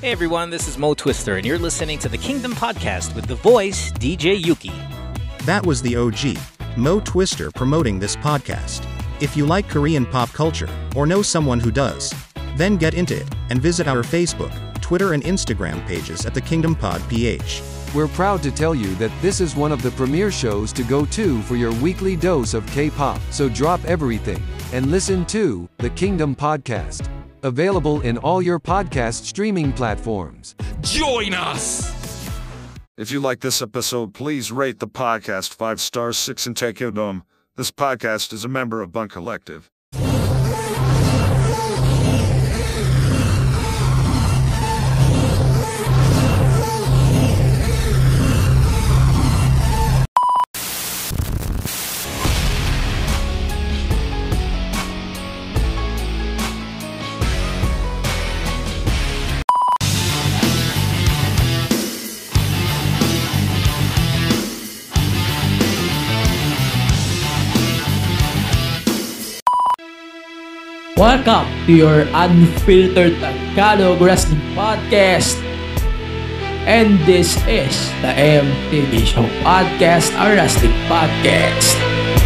Hey everyone, this is Mo Twister, and you're listening to the Kingdom Podcast with the voice DJ Yuki. That was the OG, Mo Twister, promoting this podcast. If you like Korean pop culture, or know someone who does, then get into it and visit our Facebook, Twitter, and Instagram pages at the Kingdom Pod PH. We're proud to tell you that this is one of the premier shows to go to for your weekly dose of K pop. So drop everything and listen to the Kingdom Podcast. Available in all your podcast streaming platforms. Join us! If you like this episode, please rate the podcast 5 stars 6 and take it home. This podcast is a member of Bun Collective. Welcome to your unfiltered Tagalog Wrestling Podcast. And this is the MTV Show Podcast, a wrestling podcast.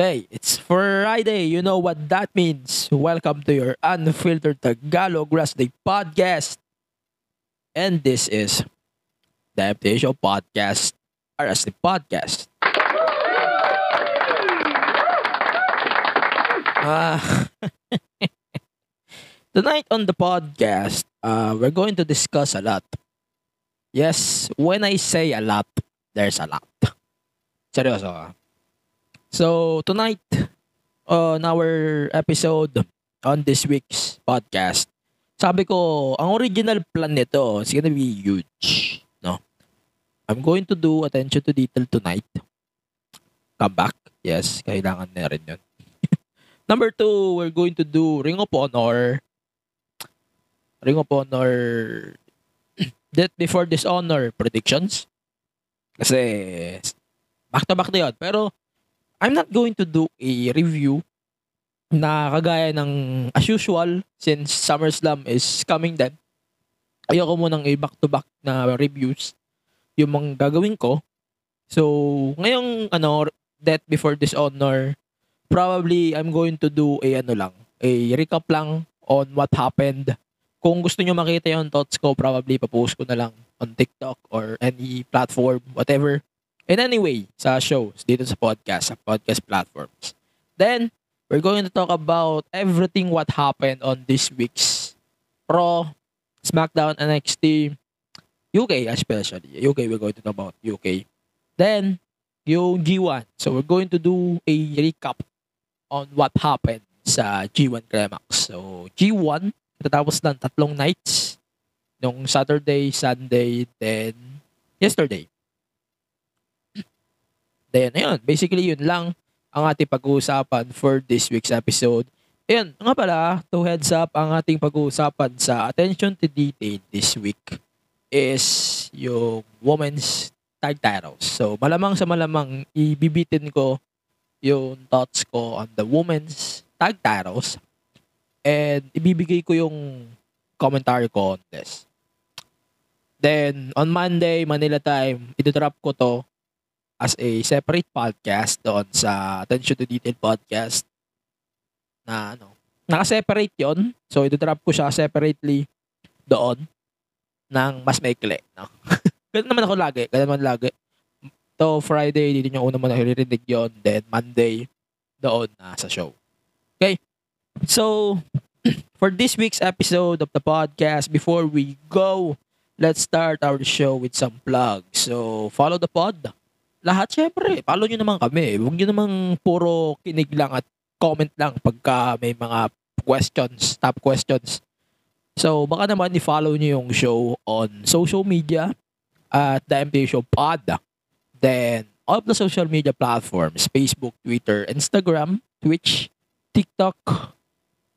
Okay, it's Friday. You know what that means. Welcome to your unfiltered Tagalog Wrestling Podcast. And this is the MTA Show Podcast, wrestling podcast. Ah, tonight on the podcast, uh, we're going to discuss a lot. Yes, when I say a lot, there's a lot. Seryoso ah. So tonight on our episode on this week's podcast, sabi ko, ang original plan nito is gonna be huge. No? I'm going to do attention to detail tonight. Come back. Yes, kailangan na rin yun. Number two, we're going to do Ring of Honor. Ring of Honor Death Before Dishonor predictions. Kasi back to back na yun. Pero I'm not going to do a review na kagaya ng as usual since SummerSlam is coming then. Ayoko mo nang i-back-to-back na reviews yung mga gagawin ko. So, ngayong ano, Death Before Dishonor, probably I'm going to do a ano lang, a recap lang on what happened. Kung gusto nyo makita yung thoughts ko, probably papost ko na lang on TikTok or any platform, whatever. And anyway, sa shows, dito sa podcast, sa podcast platforms. Then, we're going to talk about everything what happened on this week's Pro, SmackDown, NXT, UK especially. UK, we're going to talk about UK. Then, yung G1. So, we're going to do a recap on what happened sa G1 Climax. So, G1, tatapos ng tatlong nights. Nung Saturday, Sunday, then yesterday. Then, ayun, basically yun lang ang ating pag-uusapan for this week's episode. Ayun, nga pala, to heads up, ang ating pag-uusapan sa attention to detail this week is yung women's tag titles. So, malamang sa malamang, ibibitin ko yung thoughts ko on the women's tag titles and ibibigay ko yung commentary ko on this. Then, on Monday, Manila time, ito-drop ko to as a separate podcast doon sa Attention to Detail podcast na ano, naka-separate yon So, ito-drop ko siya separately doon ng mas maikli. No? Ganun naman ako lagi. Ganun naman lagi. To Friday, dito nyo una mo naririnig yon Then Monday, doon na sa show. Okay? So, for this week's episode of the podcast, before we go, let's start our show with some plugs. So, follow the pod lahat syempre, follow nyo naman kami. Huwag nyo namang puro kinig lang at comment lang pagka may mga questions, top questions. So, baka naman i-follow nyo yung show on social media at the MPA Show Pod. Then, all of the social media platforms, Facebook, Twitter, Instagram, Twitch, TikTok,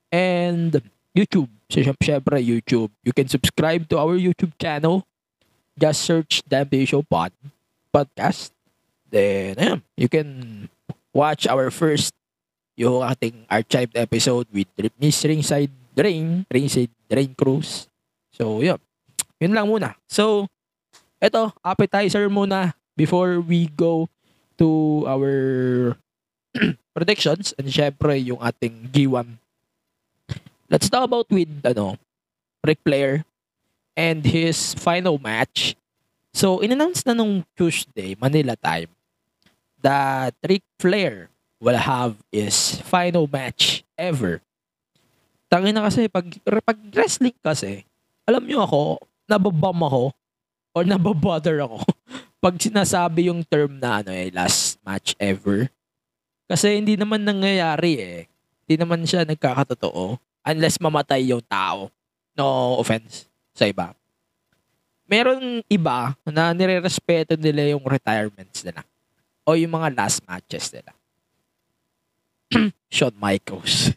and YouTube. So, syem- syempre, YouTube. You can subscribe to our YouTube channel. Just search the MPA Show Pod podcast. Then, ayun, you can watch our first yung ating archived episode with Miss Ringside Drain, Ringside Drain Cruise. So, yun. Yun lang muna. So, eto, appetizer muna before we go to our predictions and syempre yung ating G1. Let's talk about with ano, Ric Flair and his final match. So, in-announce na nung Tuesday, Manila time, that Ric Flair will have his final match ever. Tangin na kasi, pag, pag wrestling kasi, alam nyo ako, nababam ako or nababother ako pag sinasabi yung term na ano eh, last match ever. Kasi hindi naman nangyayari eh. Hindi naman siya nagkakatotoo unless mamatay yung tao. No offense sa iba. Meron iba na nire-respeto nila yung retirements nila o yung mga last matches nila. Shawn Michaels.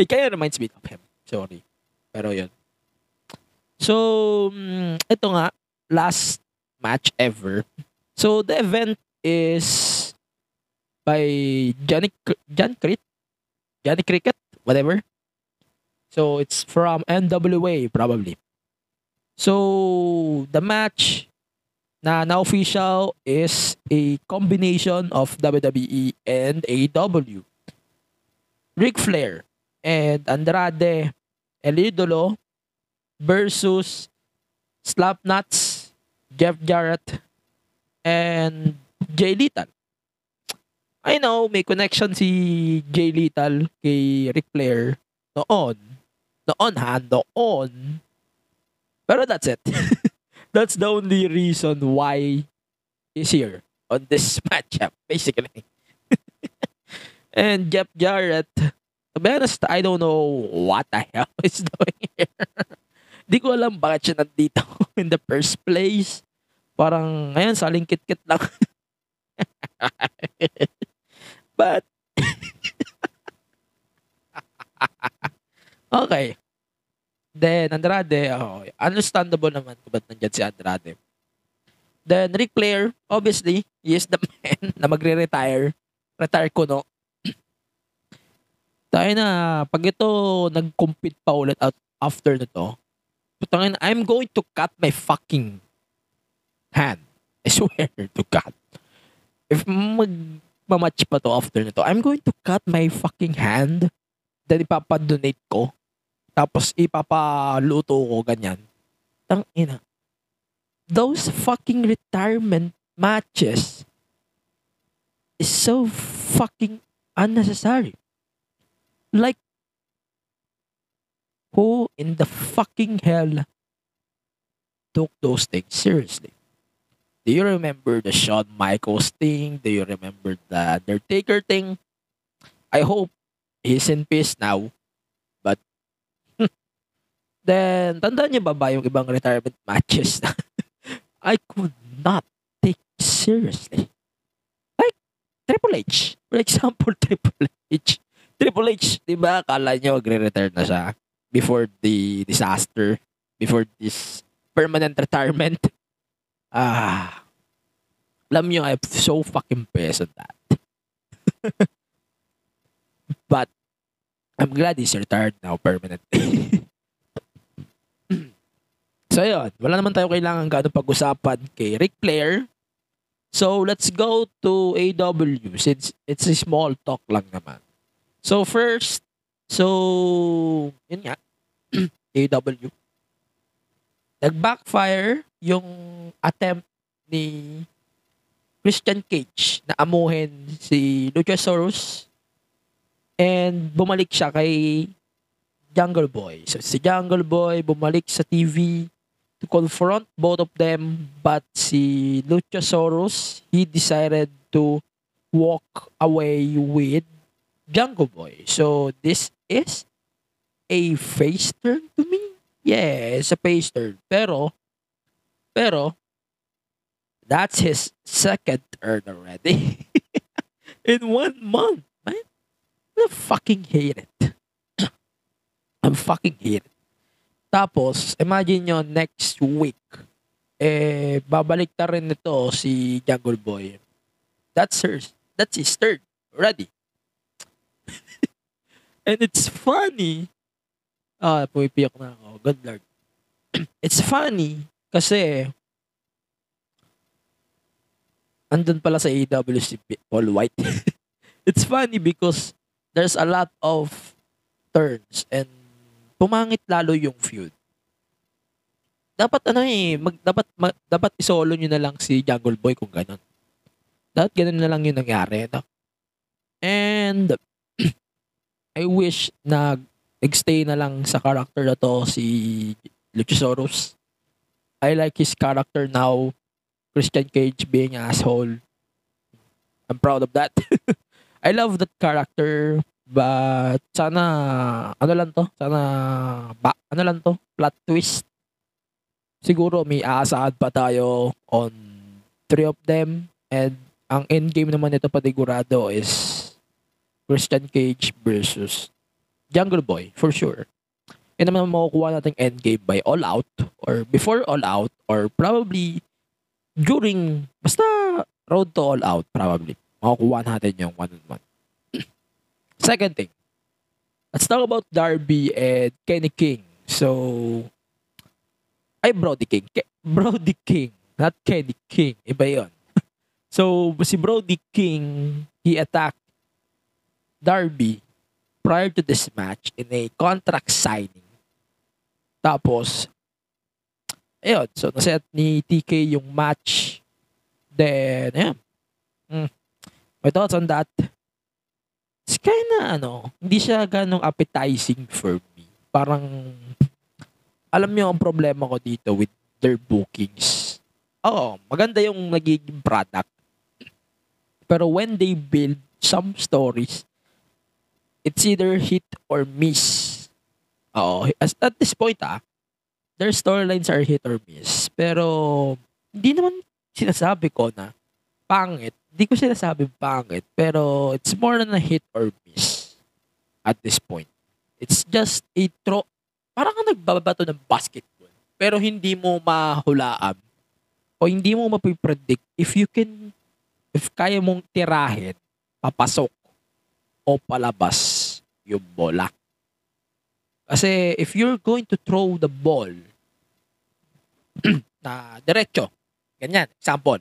It kind of reminds me of him. Sorry. Pero yun. So, mm, ito nga, last match ever. So, the event is by Johnny, John Crit? Johnny Cricket? Whatever. So, it's from NWA probably. So, the match na na-official is a combination of WWE and AEW. Ric Flair and Andrade El Idolo versus Slapnuts, Jeff Jarrett, and Jay Lethal. I know, may connection si Jay Lethal kay Ric Flair noon. Noon ha, noon. Pero that's it. that's the only reason why he's here on this matchup, basically. and Jeff Jarrett, to be honest, I don't know what the hell he's doing here. Di ko alam bakit siya nandito in the first place. Parang, ngayon, saling kit-kit lang. But, okay. Then, Andrade, oh, understandable naman kung ba't nandyan si Andrade. Then, Ric Flair, obviously, he is the man na magre-retire. Retire ko, no? Tayo na, pag ito nag-compete pa ulit out after nito, putangin, I'm going to cut my fucking hand. I swear to God. If mag mamatch pa to after nito, I'm going to cut my fucking hand. Then ipapadonate ko. Tapos ipapaluto ko ganyan. Tang ina. Those fucking retirement matches is so fucking unnecessary. Like, who in the fucking hell took those things seriously? Do you remember the Shawn Michaels thing? Do you remember the Undertaker thing? I hope he's in peace now. Then, tandaan niyo ba ba yung ibang retirement matches na I could not take seriously? Like, Triple H. For example, Triple H. Triple H, di ba, akala niyo magre-retire na siya before the disaster, before this permanent retirement. Ah, alam niyo, I'm so fucking pissed on that. But, I'm glad he's retired now permanently. So, yun. Wala naman tayo kailangan gano'ng pag-usapan kay Ric Flair. So, let's go to AW since it's a small talk lang naman. So, first, so, yun nga, AW. Nag-backfire yung attempt ni Christian Cage na amuhin si Luchasaurus and bumalik siya kay Jungle Boy. So, si Jungle Boy bumalik sa TV to confront both of them but si Luchasaurus, he decided to walk away with Jungle Boy. So this is a face turn to me. Yeah, it's a face turn. Pero, pero, that's his second turn already. In one month, man. I fucking hate it. I'm fucking hate it. Tapos, imagine nyo, next week, eh, babalik na rin nito si Jungle Boy. That's her, that's his third already. And it's funny. Ah, pumipiyok na ako. Good Lord. it's funny kasi andun pala sa AEW si Paul White. it's funny because there's a lot of turns and pumangit lalo yung feud. Dapat ano eh, mag, dapat ma, dapat isolo nyo na lang si Jungle Boy kung ganun. Dapat ganun na lang yung nangyari. No? And I wish na nagstay na lang sa character na to si Luchasaurus. I like his character now. Christian Cage being asshole. I'm proud of that. I love that character. But sana, ano lang to? Sana, ba, ano lang to? Plot twist. Siguro may aasahan pa tayo on three of them. And ang endgame naman nito patigurado is Christian Cage versus Jungle Boy, for sure. Yan naman makukuha natin endgame by All Out or before All Out or probably during, basta road to All Out probably. Makukuha natin yung one-on-one. Second thing, let's talk about Darby and Kenny King. So, ay Brody King. Ke- Brody King, not Kenny King. Iba yon. so, si Brody King, he attacked Darby prior to this match in a contract signing. Tapos, ayun, so naset ni TK yung match. Then, ayun. Mm. My thoughts on that? Kinda, ano, hindi siya ganong appetizing for me. Parang, alam niyo ang problema ko dito with their bookings. Oo, maganda yung nagiging product. Pero when they build some stories, it's either hit or miss. Oo, as, at this point ah, their storylines are hit or miss. Pero, hindi naman sinasabi ko na pangit. Hindi ko sinasabi pangit. Pero, it's more than a hit or miss at this point. It's just a throw. Parang ka nagbabato ng basketball. Pero hindi mo mahulaan o hindi mo mapipredict if you can, if kaya mong tirahin, papasok o palabas yung bola. Kasi if you're going to throw the ball na diretso, ganyan, example,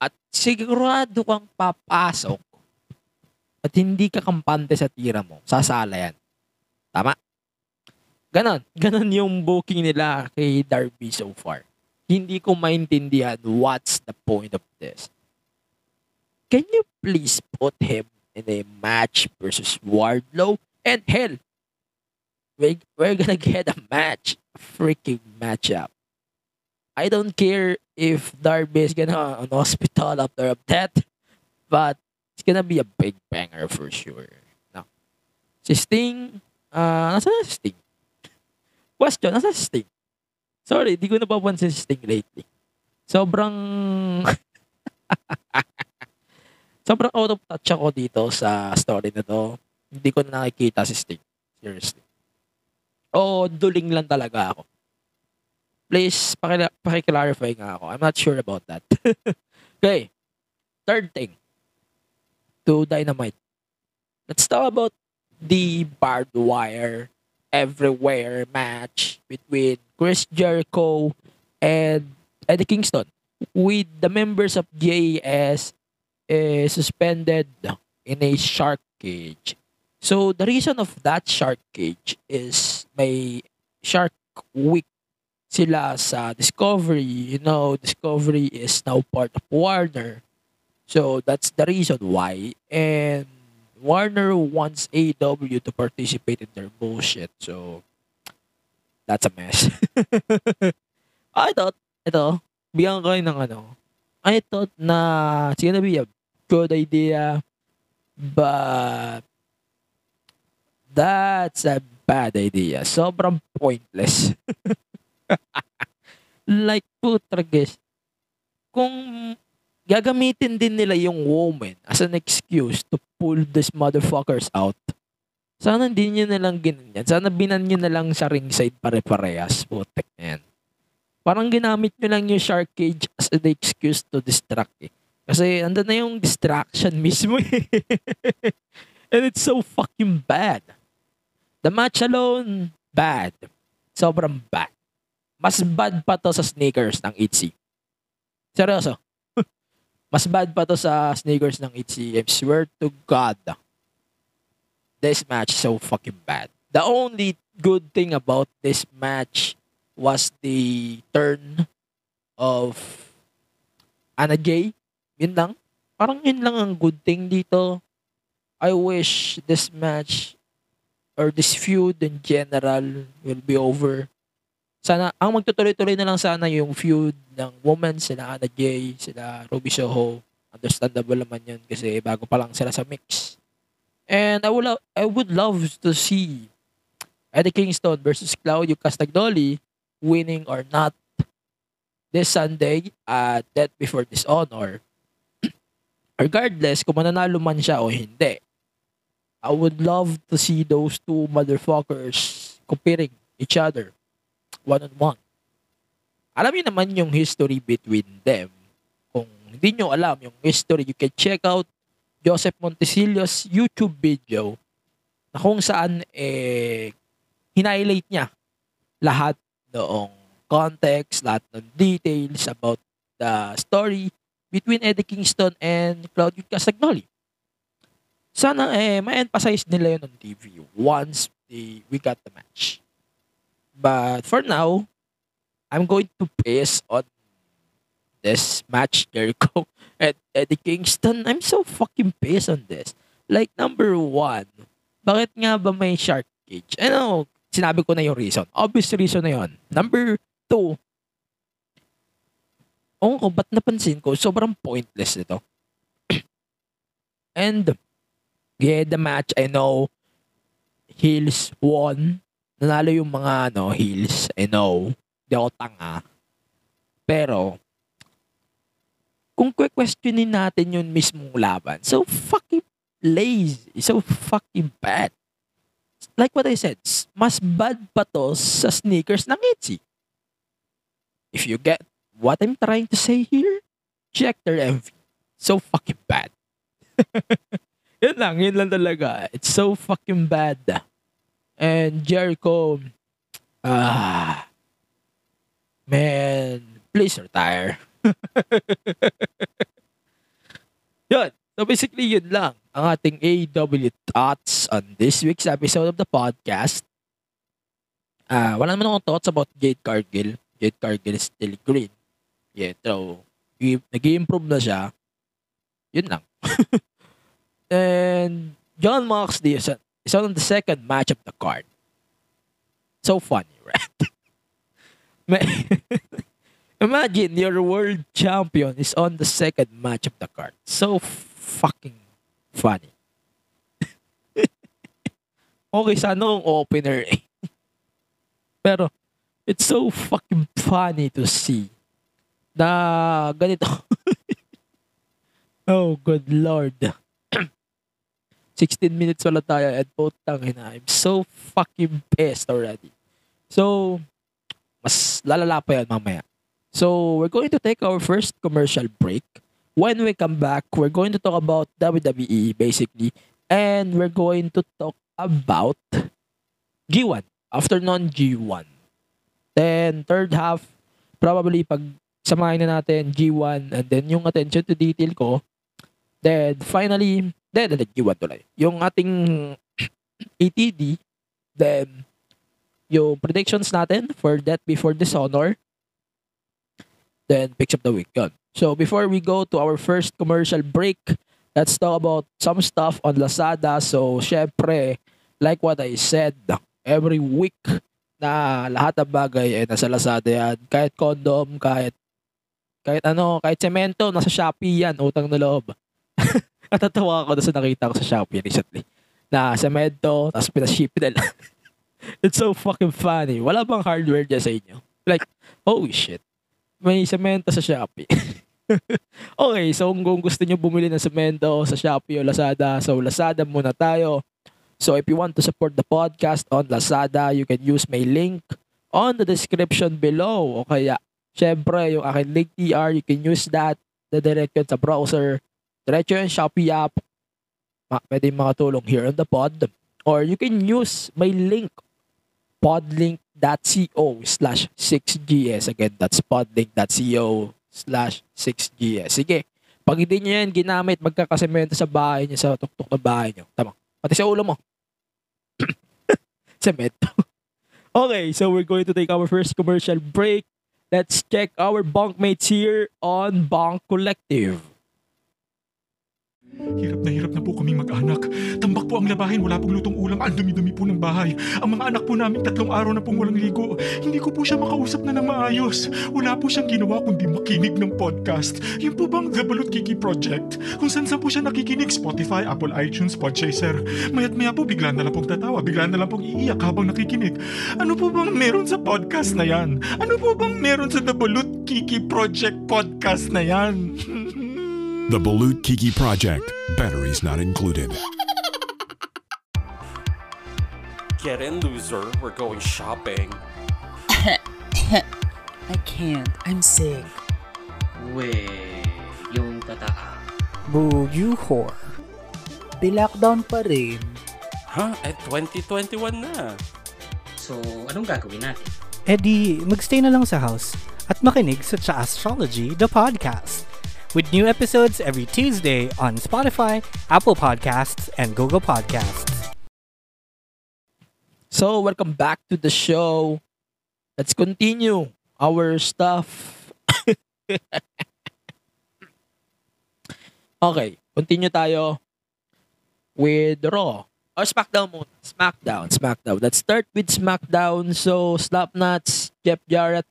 at sigurado kang papasok at hindi ka kampante sa tira mo, sasala yan. Tama? Ganon. Ganon yung booking nila kay Darby so far. Hindi ko maintindihan what's the point of this. Can you please put him in a match versus Wardlow? And hell, we're, we're gonna get a match. A freaking matchup. I don't care if Darby is gonna an hospital after a death, but it's gonna be a big banger for sure. No. Si Sting, ah, uh, nasa na si Sting? Question, nasa si Sting? Sorry, di ko napapansin si Sting lately. Sobrang... sobrang out of touch ako dito sa story na to. Hindi ko na nakikita si Sting. Seriously. O duling lang talaga ako. Please, pakila- pakiclarify nga ako. I'm not sure about that. okay. Third thing. To Dynamite. Let's talk about the barbed wire everywhere match between Chris Jericho and Eddie Kingston with the members of JAS uh, suspended in a shark cage. So the reason of that shark cage is may Shark Week sila sa Discovery. You know, Discovery is now part of Warner. So that's the reason why. And Warner wants AW to participate in their bullshit. So that's a mess. I thought, ito, bigyan ko ng ano, I thought na it's gonna be a good idea But that's a bad idea. Sobrang pointless. like, putragis. Kung gagamitin din nila yung woman as an excuse to pull these motherfuckers out, sana hindi nyo na lang ginanyan. Sana binan nyo na lang sa ringside pare-parehas. Putek na yan. Parang ginamit nyo lang yung shark cage as an excuse to distract eh. Kasi andun na yung distraction mismo eh. And it's so fucking bad. The match alone, bad. Sobrang bad. Mas bad pa to sa sneakers ng ITZY. Seryoso. Mas bad pa to sa sneakers ng ITZY. I swear to God. This match so fucking bad. The only good thing about this match was the turn of Anna Jay. Yun lang. Parang yun lang ang good thing dito. I wish this match or this feud in general will be over. Sana, ang magtutuloy-tuloy na lang sana yung feud ng women, sila Anna Jay, sila Ruby Soho. Understandable naman yun kasi bago pa lang sila sa mix. And I would, lo- I would love to see Eddie Kingston versus Claudio Castagnoli winning or not this Sunday at Death Before Dishonor. Regardless kung mananalo man siya o hindi. I would love to see those two motherfuckers comparing each other one-on-one. Alam niyo naman yung history between them. Kung hindi nyo alam yung history, you can check out Joseph Montesilio's YouTube video na kung saan eh, hinighlight niya lahat noong context, lahat ng details about the story between Eddie Kingston and Claudio Castagnoli. Sana eh, ma-emphasize nila yun on TV once they, we got the match. But for now, I'm going to base on this match Jericho and Eddie Kingston. I'm so fucking pissed on this. Like, number one, bakit nga ba may shark cage? Know, sinabi ko na yung reason. Obvious reason na yun. Number two, Oo ko, ba't napansin ko, sobrang pointless ito. And, yeah, the match, I know, heels won. Nanalo yung mga, ano, heels. I know. Di ako tanga. Pero, kung questionin natin yung mismong laban, so fucking lazy. So fucking bad. Like what I said, mas bad pa to sa sneakers ng Itzy. If you get what I'm trying to say here, check their MV. So fucking bad. yun lang, yun lang talaga. It's so fucking bad. And Jericho, ah, man, please retire. yun. So basically, yun lang ang ating AEW thoughts on this week's episode of the podcast. Ah, wala naman akong thoughts about Jade Cargill. Jade Cargill is still green. Yeah, so, nag-improve na siya. Yun lang. And John Moxley is, is on the second match of the card. So funny, right? Imagine your world champion is on the second match of the card. So fucking funny. okay, sana kung opener eh. Pero, it's so fucking funny to see na ganito. oh, good lord. 16 minutes wala tayo at putang ina. I'm so fucking pissed already. So, mas lalala pa yan mamaya. So, we're going to take our first commercial break. When we come back, we're going to talk about WWE basically. And we're going to talk about G1. Afternoon G1. Then, third half, probably pag samahin na natin G1 and then yung attention to detail ko. Then, finally, then G1 tuloy. Yung ating ATD, then, yung predictions natin for Death Before Dishonor, then picks up the week. Yun. So, before we go to our first commercial break, let's talk about some stuff on Lazada. So, syempre, like what I said, every week na lahat ng bagay ay nasa Lazada yan. Kahit condom, kahit kahit ano, kahit semento, nasa Shopee yan, utang na loob. Natatawa ako sa nakita ko sa Shopee recently. Na semento, tapos pinaship nila. It's so fucking funny. Wala bang hardware dyan sa inyo? Like, oh shit. May semento sa Shopee. okay, so kung gusto nyo bumili ng semento sa Shopee o Lazada, so Lazada muna tayo. So if you want to support the podcast on Lazada, you can use my link on the description below. O kaya, syempre, yung aking link TR, you can use that. Dadirect yun sa browser. Diretso yung Shopee app. Pwede makatulong here on the pod. Or you can use my link podlink.co slash 6gs. Again, that's podlink.co slash 6gs. Sige, pag hindi nyo yan ginamit, magkakasemento sa bahay nyo, sa tuktok na bahay nyo. Tama. Pati sa ulo mo. Semento. okay, so we're going to take our first commercial break. Let's check our bunkmates here on Bunk Collective. Hirap na hirap na po kaming mag-anak. Tambak po ang labahin, wala pong lutong ulam, ang dumi-dumi po ng bahay. Ang mga anak po namin tatlong araw na pong walang ligo. Hindi ko po siya makausap na ng maayos. Wala po siyang ginawa kundi makinig ng podcast. Yun po bang The Balut Kiki Project? Kung saan saan po siya nakikinig, Spotify, Apple iTunes, Podchaser. Mayat maya po bigla na lang pong tatawa, bigla na lang pong iiyak habang nakikinig. Ano po bang meron sa podcast na yan? Ano po bang meron sa The Balut Kiki Project podcast na yan? The Balut Kiki Project. Batteries not included. Get in, loser. We're going shopping. I can't. I'm sick. We, yung tataa. Boo, you whore. Di-lockdown pa rin. Huh? Eh, 2021 na. So, anong gagawin natin? Eh di, magstay na lang sa house at makinig sa Cha Astrology, the podcast. With new episodes every Tuesday on Spotify, Apple Podcasts, and Google Podcasts. So, welcome back to the show. Let's continue our stuff. okay, continue tayo with Raw. Or SmackDown. SmackDown, SmackDown. Let's start with SmackDown. So, Slapnuts, Jeff Jarrett.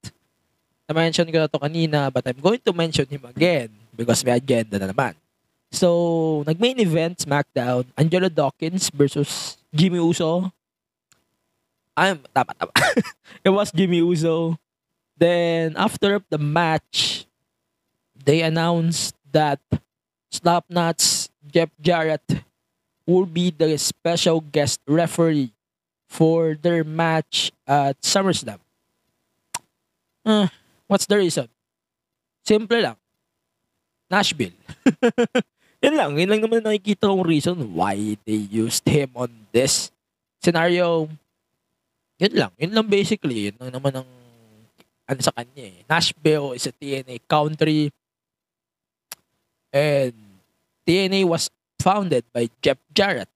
Na-mention ko na to kanina, but I'm going to mention him again because may agenda na naman. So, nag-main event, SmackDown, Angelo Dawkins versus Jimmy Uso. I'm, tama, tama. it was Jimmy Uso. Then, after the match, they announced that Slapnuts, Jeff Jarrett, will be the special guest referee for their match at SummerSlam. Uh, what's the reason? Simple lang. Nashville. yun lang. Yun lang naman nakikita kong reason why they used him on this scenario. Yun lang. Yun lang basically. Yun lang naman ang ano sa kanya eh. Nashville is a TNA country. And TNA was founded by Jeff Jarrett.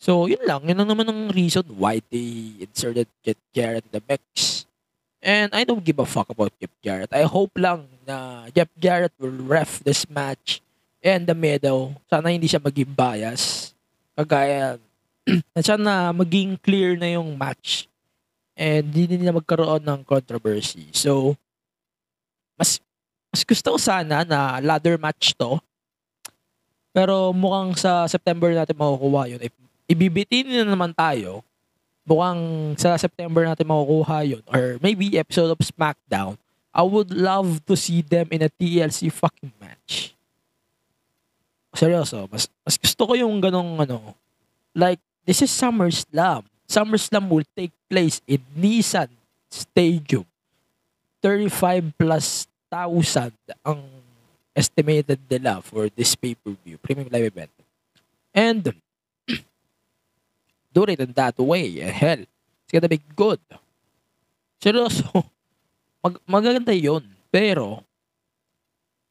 So, yun lang. Yun lang naman ang reason why they inserted Jeff Jarrett in the mix. And I don't give a fuck about Jeff Jarrett. I hope lang na Jeff Jarrett will ref this match and the middle. Sana hindi siya maging bias. Kagaya, sana maging clear na yung match. And hindi nila magkaroon ng controversy. So, mas mas gusto ko sana na ladder match to. Pero mukhang sa September natin makukuha yun. If ibibitin na naman tayo, mukhang sa September natin makukuha yun. Or maybe episode of SmackDown. I would love to see them in a TLC fucking match. Seryoso, mas, mas gusto ko yung ganong ano, like, this is SummerSlam. SummerSlam will take place in Nissan Stadium. 35 plus thousand ang estimated nila for this pay-per-view, premium live event. And do it in that way. Eh, hell, it's gonna be good. Seryoso, mag maganda yun. Pero,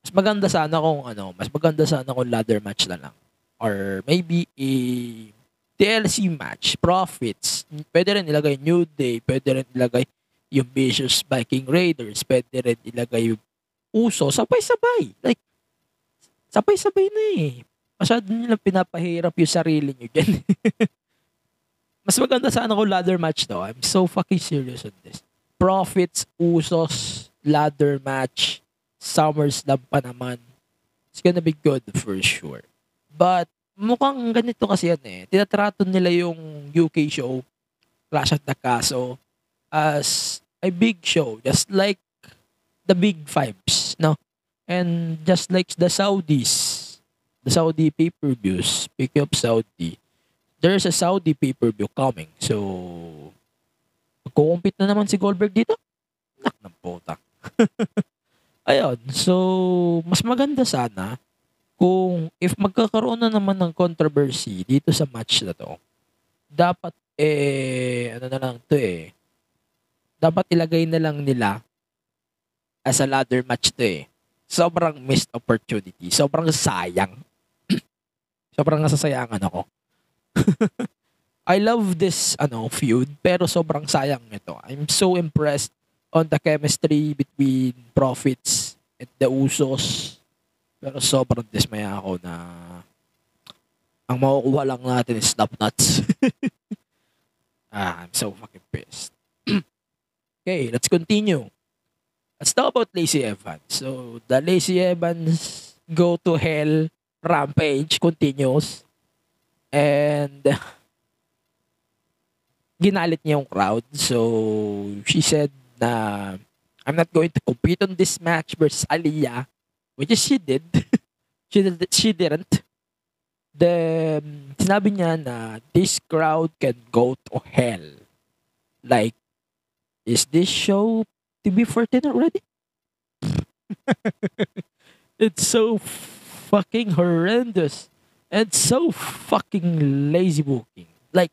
mas maganda sana kung ano, mas maganda sana kung ladder match na lang. Or maybe a TLC match, profits. Pwede rin ilagay New Day, pwede rin ilagay yung Vicious Viking Raiders, pwede rin ilagay yung Uso, sabay-sabay. Like, sabay-sabay na eh. Masyado nilang pinapahirap yung sarili nyo dyan. Mas maganda sana kung ladder match to. I'm so fucking serious on this. Profits, Usos, ladder match, SummerSlam pa naman. It's gonna be good for sure. But mukhang ganito kasi yan eh. Tinatrato nila yung UK show, Clash of the Castle, as a big show. Just like the big fives, no? And just like the Saudis, the Saudi pay-per-views, speaking of Saudi, there's a Saudi pay-per-view coming. So, magkukumpit na naman si Goldberg dito? Nak ng puta. Ayun. So, mas maganda sana kung if magkakaroon na naman ng controversy dito sa match na to, dapat eh, ano na lang to eh, dapat ilagay na lang nila as a ladder match to eh. Sobrang missed opportunity. Sobrang sayang. sobrang nasasayangan ako. I love this ano feud pero sobrang sayang nito. I'm so impressed on the chemistry between Profits and the Usos. Pero sobrang dismaya ako na ang makukuha lang natin is snap nuts. ah, I'm so fucking pissed. okay, let's continue. Let's talk about Lacey Evans. So, the Lacey Evans go to hell rampage continues. And ginalit niya yung crowd. So, she said na I'm not going to compete on this match versus Aliyah, which is she did. she, did she didn't. Then, sinabi niya na this crowd can go to hell. Like, is this show TB14 already? it's so fucking horrendous and so fucking lazy booking. Like,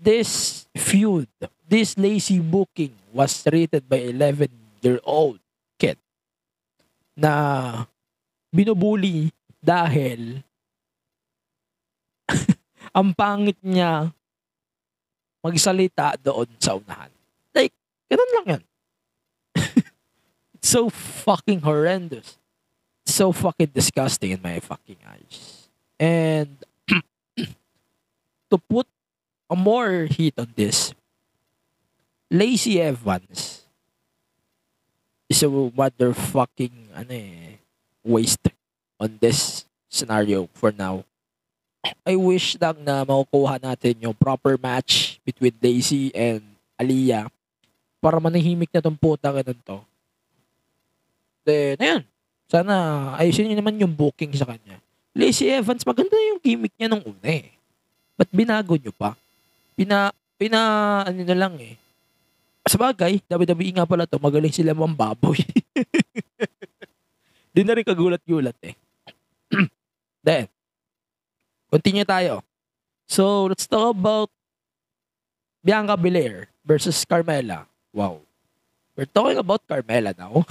this feud, this lazy booking was rated by 11 year old kid na binubuli dahil ang pangit niya magsalita doon sa unahan. Like, ganun lang yan. It's so fucking horrendous. so fucking disgusting in my fucking eyes. And to put a more heat on this, Lacey Evans is a motherfucking ano eh, waste on this scenario for now. I wish lang na makukuha natin yung proper match between Lacey and Aliyah para manahimik na tong putang na to. Then, ayun. Sana ayusin niyo naman yung booking sa kanya. Lacey Evans, maganda yung gimmick niya nung una eh. Ba't binago niyo pa? Pina, pina, ano na lang eh. Sa bagay, WWE nga pala to, magaling sila mambaboy. Di na rin kagulat-gulat eh. Then, continue tayo. So, let's talk about Bianca Belair versus Carmela. Wow. We're talking about Carmela now.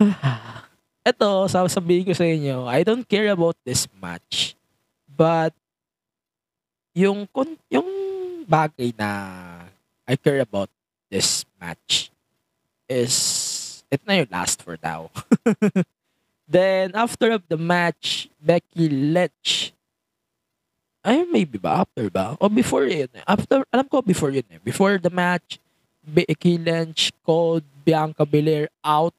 Ito, sasabihin ko sa inyo, I don't care about this match. But, yung, yung bagay na I care about this match is, it na yung last for now. Then, after of the match, Becky Lynch, ay, maybe ba? After ba? O before yun. eh. After, alam ko before yun eh. Before the match, Becky Lynch called Bianca Belair out.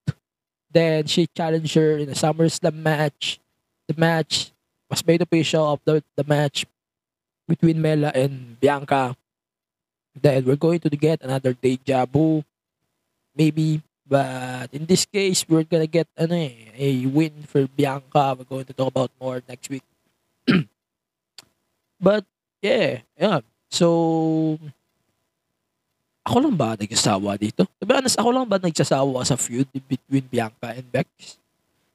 Then, she challenged her in a SummerSlam match. The match was made official of the, the match between Mela and Bianca. Then, we're going to get another deja vu. Maybe. But in this case, we're gonna get ano eh, a win for Bianca. We're going to talk about more next week. But, yeah, yeah. So, ako lang ba nagsasawa dito? To be honest, ako lang ba nagsasawa sa feud between Bianca and Bex?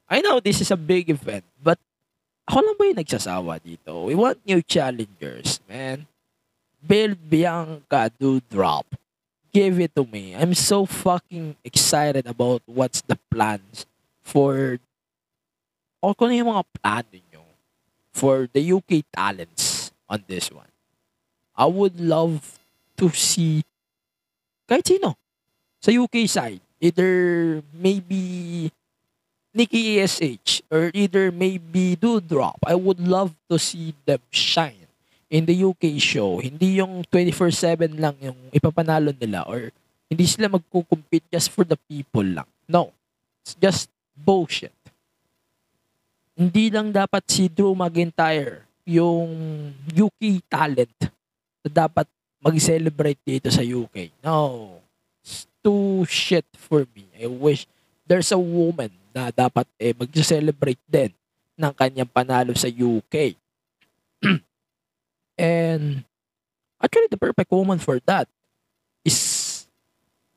I know this is a big event, but ako lang ba yung nagsasawa dito? We want new challengers, man. Build Bianca, do drop. Give it to me. I'm so fucking excited about what's the plans for o kung ano yung mga plano nyo for the UK talents on this one. I would love to see kahit sino sa UK side. Either maybe Nikki ASH or either maybe Doudrop. I would love to see them shine in the UK show. Hindi yung 24-7 lang yung ipapanalo nila or hindi sila magkukumpete just for the people lang. No. It's just bullshit. hindi lang dapat si Drew McIntyre yung UK talent na dapat mag-celebrate dito sa UK. No. It's too shit for me. I wish there's a woman na dapat eh mag-celebrate din ng kanyang panalo sa UK. And actually the perfect woman for that is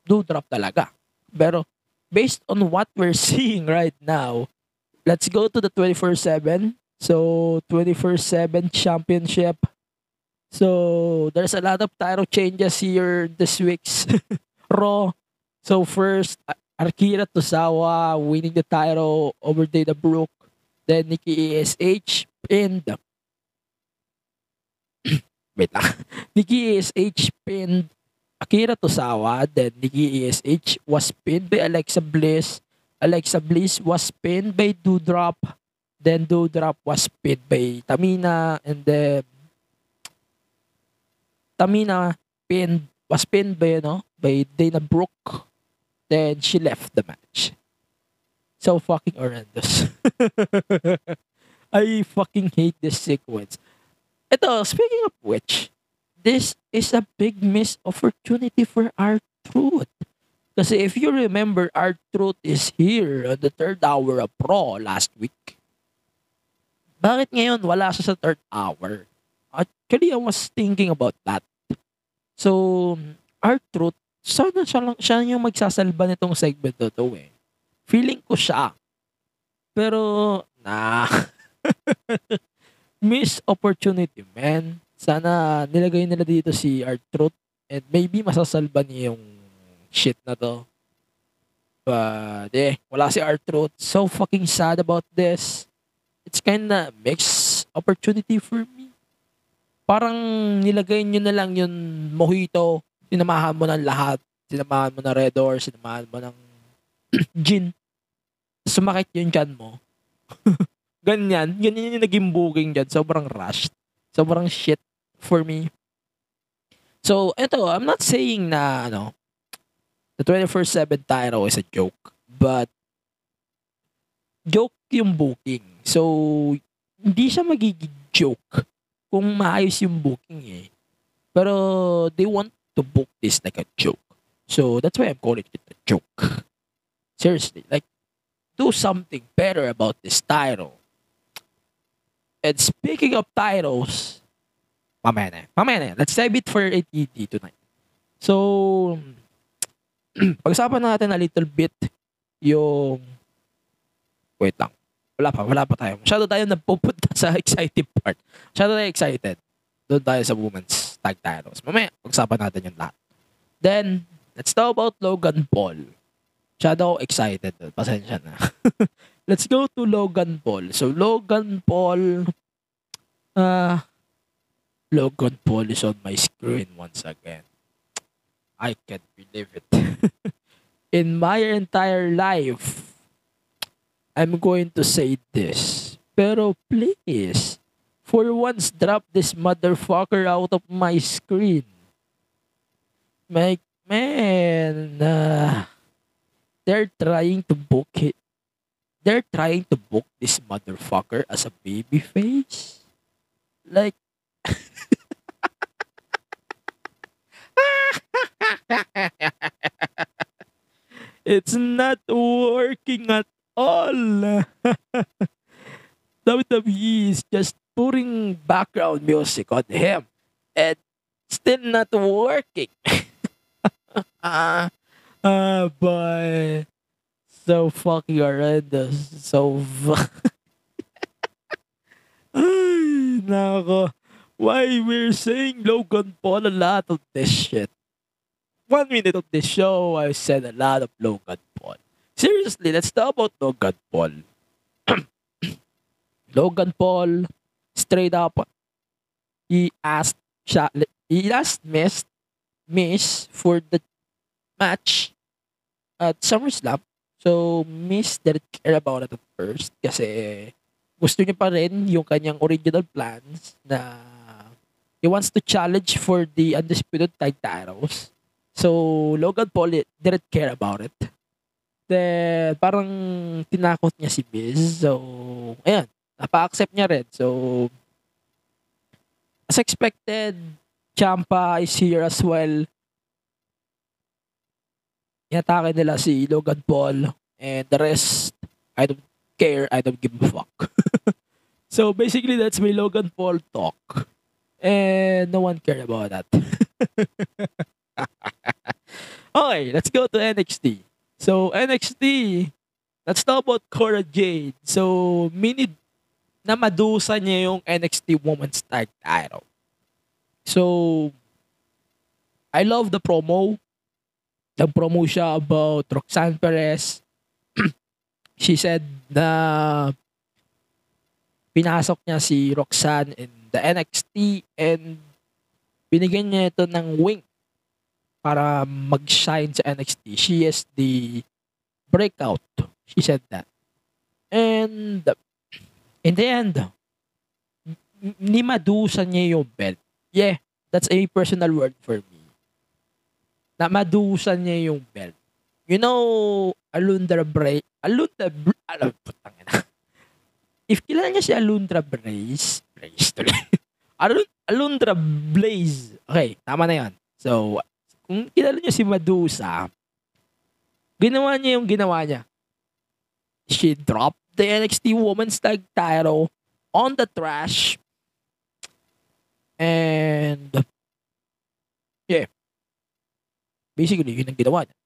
Doudrop talaga. Pero based on what we're seeing right now, let's go to the 24/7. So 24/7 championship. So there's a lot of title changes here this week's Raw. So first, Akira Tozawa winning the title over Dana Brooke. Then Nikki ASH pinned. Wait lang. Nikki ASH pinned Akira Tozawa. Then Nikki ASH was pinned by Alexa Bliss. Alexa Bliss was pinned by Doudrop. Then Doudrop was pinned by Tamina. And then Tamina pinned was pinned by ano, by Dana Brooke. Then she left the match. So fucking horrendous. I fucking hate this sequence. Ito, speaking of which, this is a big missed opportunity for our truth. Kasi if you remember, our truth is here on the third hour of Pro last week. Bakit ngayon wala siya sa third hour? Actually, I was thinking about that. So, our truth, sana siya, lang, siya yung magsasalba nitong segment na to eh. Feeling ko siya. Pero, nah. Miss opportunity, man. Sana nilagay nila dito si our truth and maybe masasalba niya yung shit na to. But, eh, wala si our truth. So fucking sad about this. It's kinda mixed opportunity for me. Parang nilagay nyo na lang yung mojito, sinamahan mo ng lahat. Sinamahan mo ng Red Door, sinamahan mo ng gin. Sumakit yung chan mo. Ganyan. Ganyan yung naging booking dyan. Sobrang rushed. Sobrang shit for me. So, eto, I'm not saying na, ano, the 24-7 title is a joke. But, joke yung booking. So, hindi siya magiging joke kung maayos yung booking eh. Pero, they want to book this like a joke. So, that's why I'm calling it a joke. Seriously, like, do something better about this title. And speaking of titles, mamaya na. Mamaya na. Let's save it for ATT tonight. So, pag-usapan natin a little bit yung wait lang. Wala pa, wala pa tayo. Masyado tayo nagpupunta sa excited part. Masyado tayo excited. Doon tayo sa women's tag titles. Mamaya, pag-usapan natin yung lahat. Then, let's talk about Logan Paul. Masyado ako excited. Pasensya na. let's go to Logan Paul. So, Logan Paul, uh, Logan Paul is on my screen once again. I can't believe it. In my entire life, I'm going to say this. Pero please, for once, drop this motherfucker out of my screen. My, man, uh, they're trying to book it. They're trying to book this motherfucker as a baby face. Like, it's not working at all. WWE is just putting background music on him and still not working. Ah, uh, boy. So fucking horrendous. So fu- Ay, nako. Why we're saying Logan Paul a lot of this shit. One minute of this show, I said a lot of Logan Paul. Seriously, let's talk about Logan Paul. Logan Paul, straight up, he asked, he asked Miss, Miss for the match at SummerSlam. So, Miss didn't care about it at first kasi gusto niya pa rin yung kanyang original plans na he wants to challenge for the undisputed tag titles. So, Logan Paul didn't care about it. Then, parang tinakot niya si Biz. So, ayan. Napa-accept niya rin. So, as expected, Champa is here as well. Inatake nila si Logan Paul and the rest, I don't care, I don't give a fuck. so basically, that's my Logan Paul talk. And no one cared about that. okay, let's go to NXT. So NXT, let's talk about Cora Jade. So minid na madusa niya yung NXT Women's Tag Title. So I love the promo. Nag-promo siya about Roxanne Perez. She said na pinasok niya si Roxanne in the NXT and binigyan niya ito ng wing para mag-shine sa NXT. She is the breakout. She said that. And in the end, ni madusan niya yung belt. Yeah, that's a personal word for me. Na madusan niya yung belt. You know, Alundra Bray, Alundra, alam, putang ina. If kilala niya si Alundra Blaze, Blaze tuloy. Alun, Alundra Blaze. Okay, tama na yan. So, kung kilala niyo si Medusa, ginawa niya yung ginawa niya. She dropped the NXT Women's Tag title on the trash. And, yeah. Basically, yun ang ginawa niya.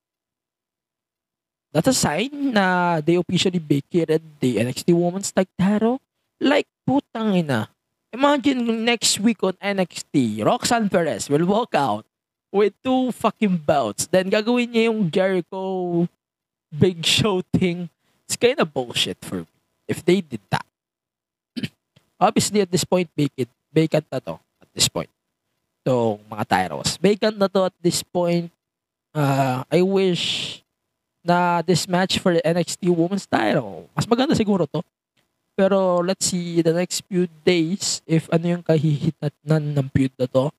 That's a sign na they officially vacated the NXT Women's Tag title. Like, putang ina. Imagine next week on NXT, Roxanne Perez will walk out with two fucking belts. Then gagawin niya yung Jericho Big Show thing. It's kind of bullshit for me if they did that. Obviously, at this point, vacant, vacant na to at this point. Itong mga Tyros. Vacant na to at this point. Uh, I wish na this match for the NXT Women's title. Mas maganda siguro to. Pero let's see the next few days if ano yung kahihitatnan ng feud na to.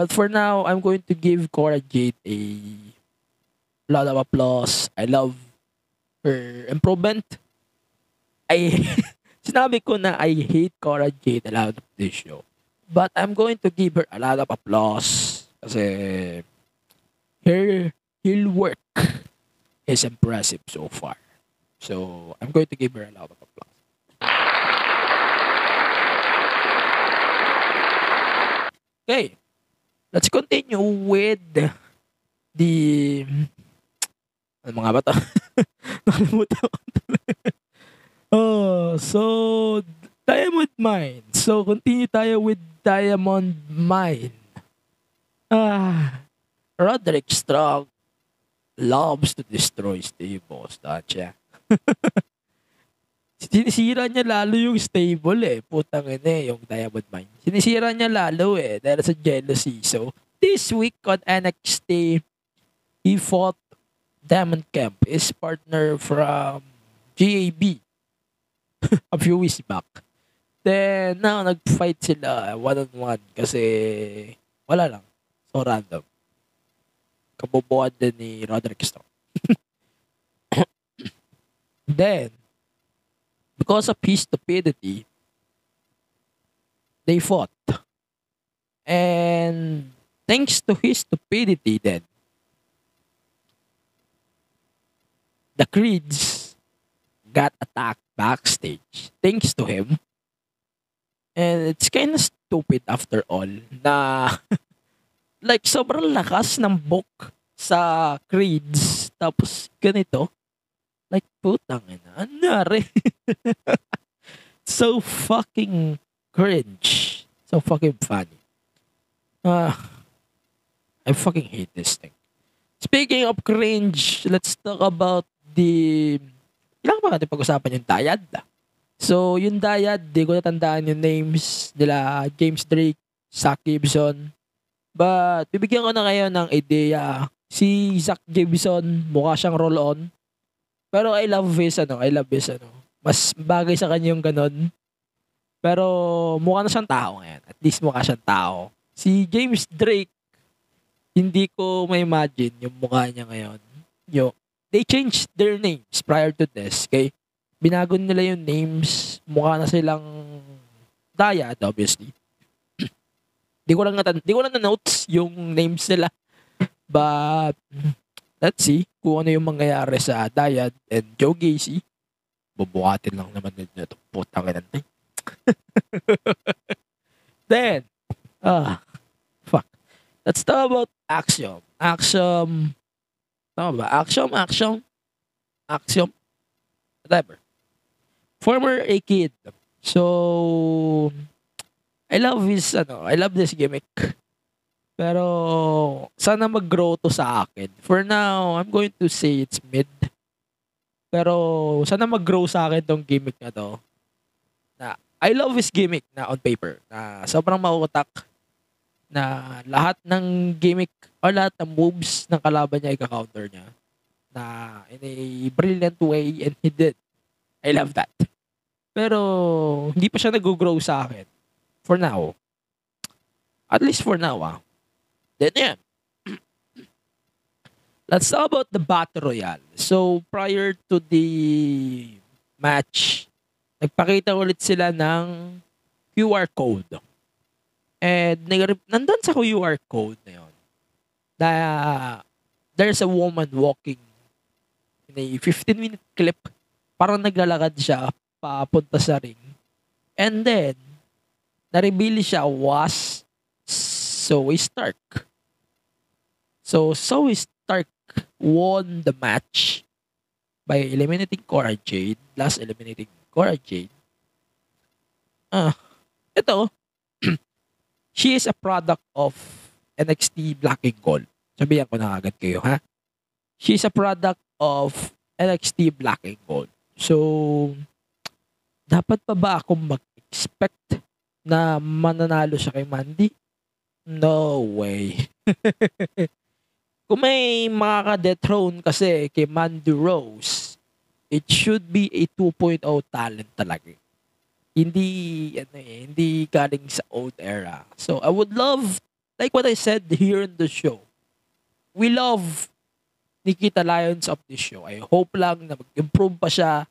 But for now, I'm going to give Cora Jade a lot of applause. I love her improvement. I sinabi ko na I hate Cora Jade a lot of this show. But I'm going to give her a lot of applause kasi her heel work is impressive so far. So I'm going to give her a lot of applause. Okay, let's continue with the ano mga ba to? Nakalimutan ko. oh, so Diamond Mine. So continue tayo with Diamond Mine. Ah, Roderick Strong loves to destroy stables, siya. Sinisira niya lalo yung stable eh. Putang ina eh, yung Diamond Mine. Sinisira niya lalo eh, dahil sa jealousy. So, this week on NXT, he fought Diamond Camp, his partner from GAB a few weeks back. Then, now, nag-fight sila one-on-one kasi wala lang. So, random. Kabubuan din ni Roderick Strong. Then, because of his stupidity, they fought. And thanks to his stupidity then, the Creeds got attacked backstage thanks to him. And it's kind of stupid after all na like sobrang lakas ng book sa Creeds tapos ganito like putang ina anari so fucking cringe. So fucking funny. Uh, I fucking hate this thing. Speaking of cringe let's talk about the kailangan ba natin pag-usapan yung Dayad so yung Dayad di ko natandaan yung names nila James Drake Zach Gibson. But, bibigyan ko na kayo ng idea. Si Zach Gibson, mukha siyang roll-on. Pero I love his, ano, I love his, ano. Mas bagay sa kanya yung ganun. Pero, mukha na siyang tao ngayon. At least mukha siyang tao. Si James Drake, hindi ko may imagine yung mukha niya ngayon. Yung, they changed their names prior to this. Okay? Binago nila yung names. Mukha na silang Dayad, obviously. di ko lang natan di ko lang na notes yung names nila. But let's see kung ano yung mangyayari sa Dayad and Joe Gacy. Bubuhatin lang naman nila ito. Putang ina na. Then, ah, fuck. Let's talk about Axiom. Axiom, tama ba? Axiom, Axiom, Axiom, whatever. Former A kid. So, I love his, ano, I love this gimmick. Pero, sana mag-grow to sa akin. For now, I'm going to say it's mid. Pero, sana mag-grow sa akin tong gimmick na to. Na, I love his gimmick na on paper. Na sobrang mauutak. Na lahat ng gimmick or lahat ng moves ng kalaban niya i-counter niya. Na in a brilliant way and he did. I love that. Pero, hindi pa siya nag-grow sa akin. For now. At least for now, ah. Then, yan. Let's talk about the Battle Royale. So, prior to the match, nagpakita ulit sila ng QR code. And nandun sa QR code na yun, na there's a woman walking in a 15-minute clip. Parang naglalakad siya papunta sa ring. And then, na-reveal siya was Zoe Stark. So, Zoe Stark won the match by eliminating Cora Jade, last eliminating Cora Jade. Ah, ito, she is a product of NXT Black and Gold. Sabihan ko na agad kayo, ha? She is a product of NXT Black and Gold. So, dapat pa ba akong mag-expect na mananalo siya kay Mandy? No way. Kung may makaka-dethrone kasi kay Mandy Rose, it should be a 2.0 talent talaga. Hindi, ano eh, hindi galing sa old era. So, I would love, like what I said here in the show, we love Nikita Lions of this show. I hope lang na mag-improve pa siya.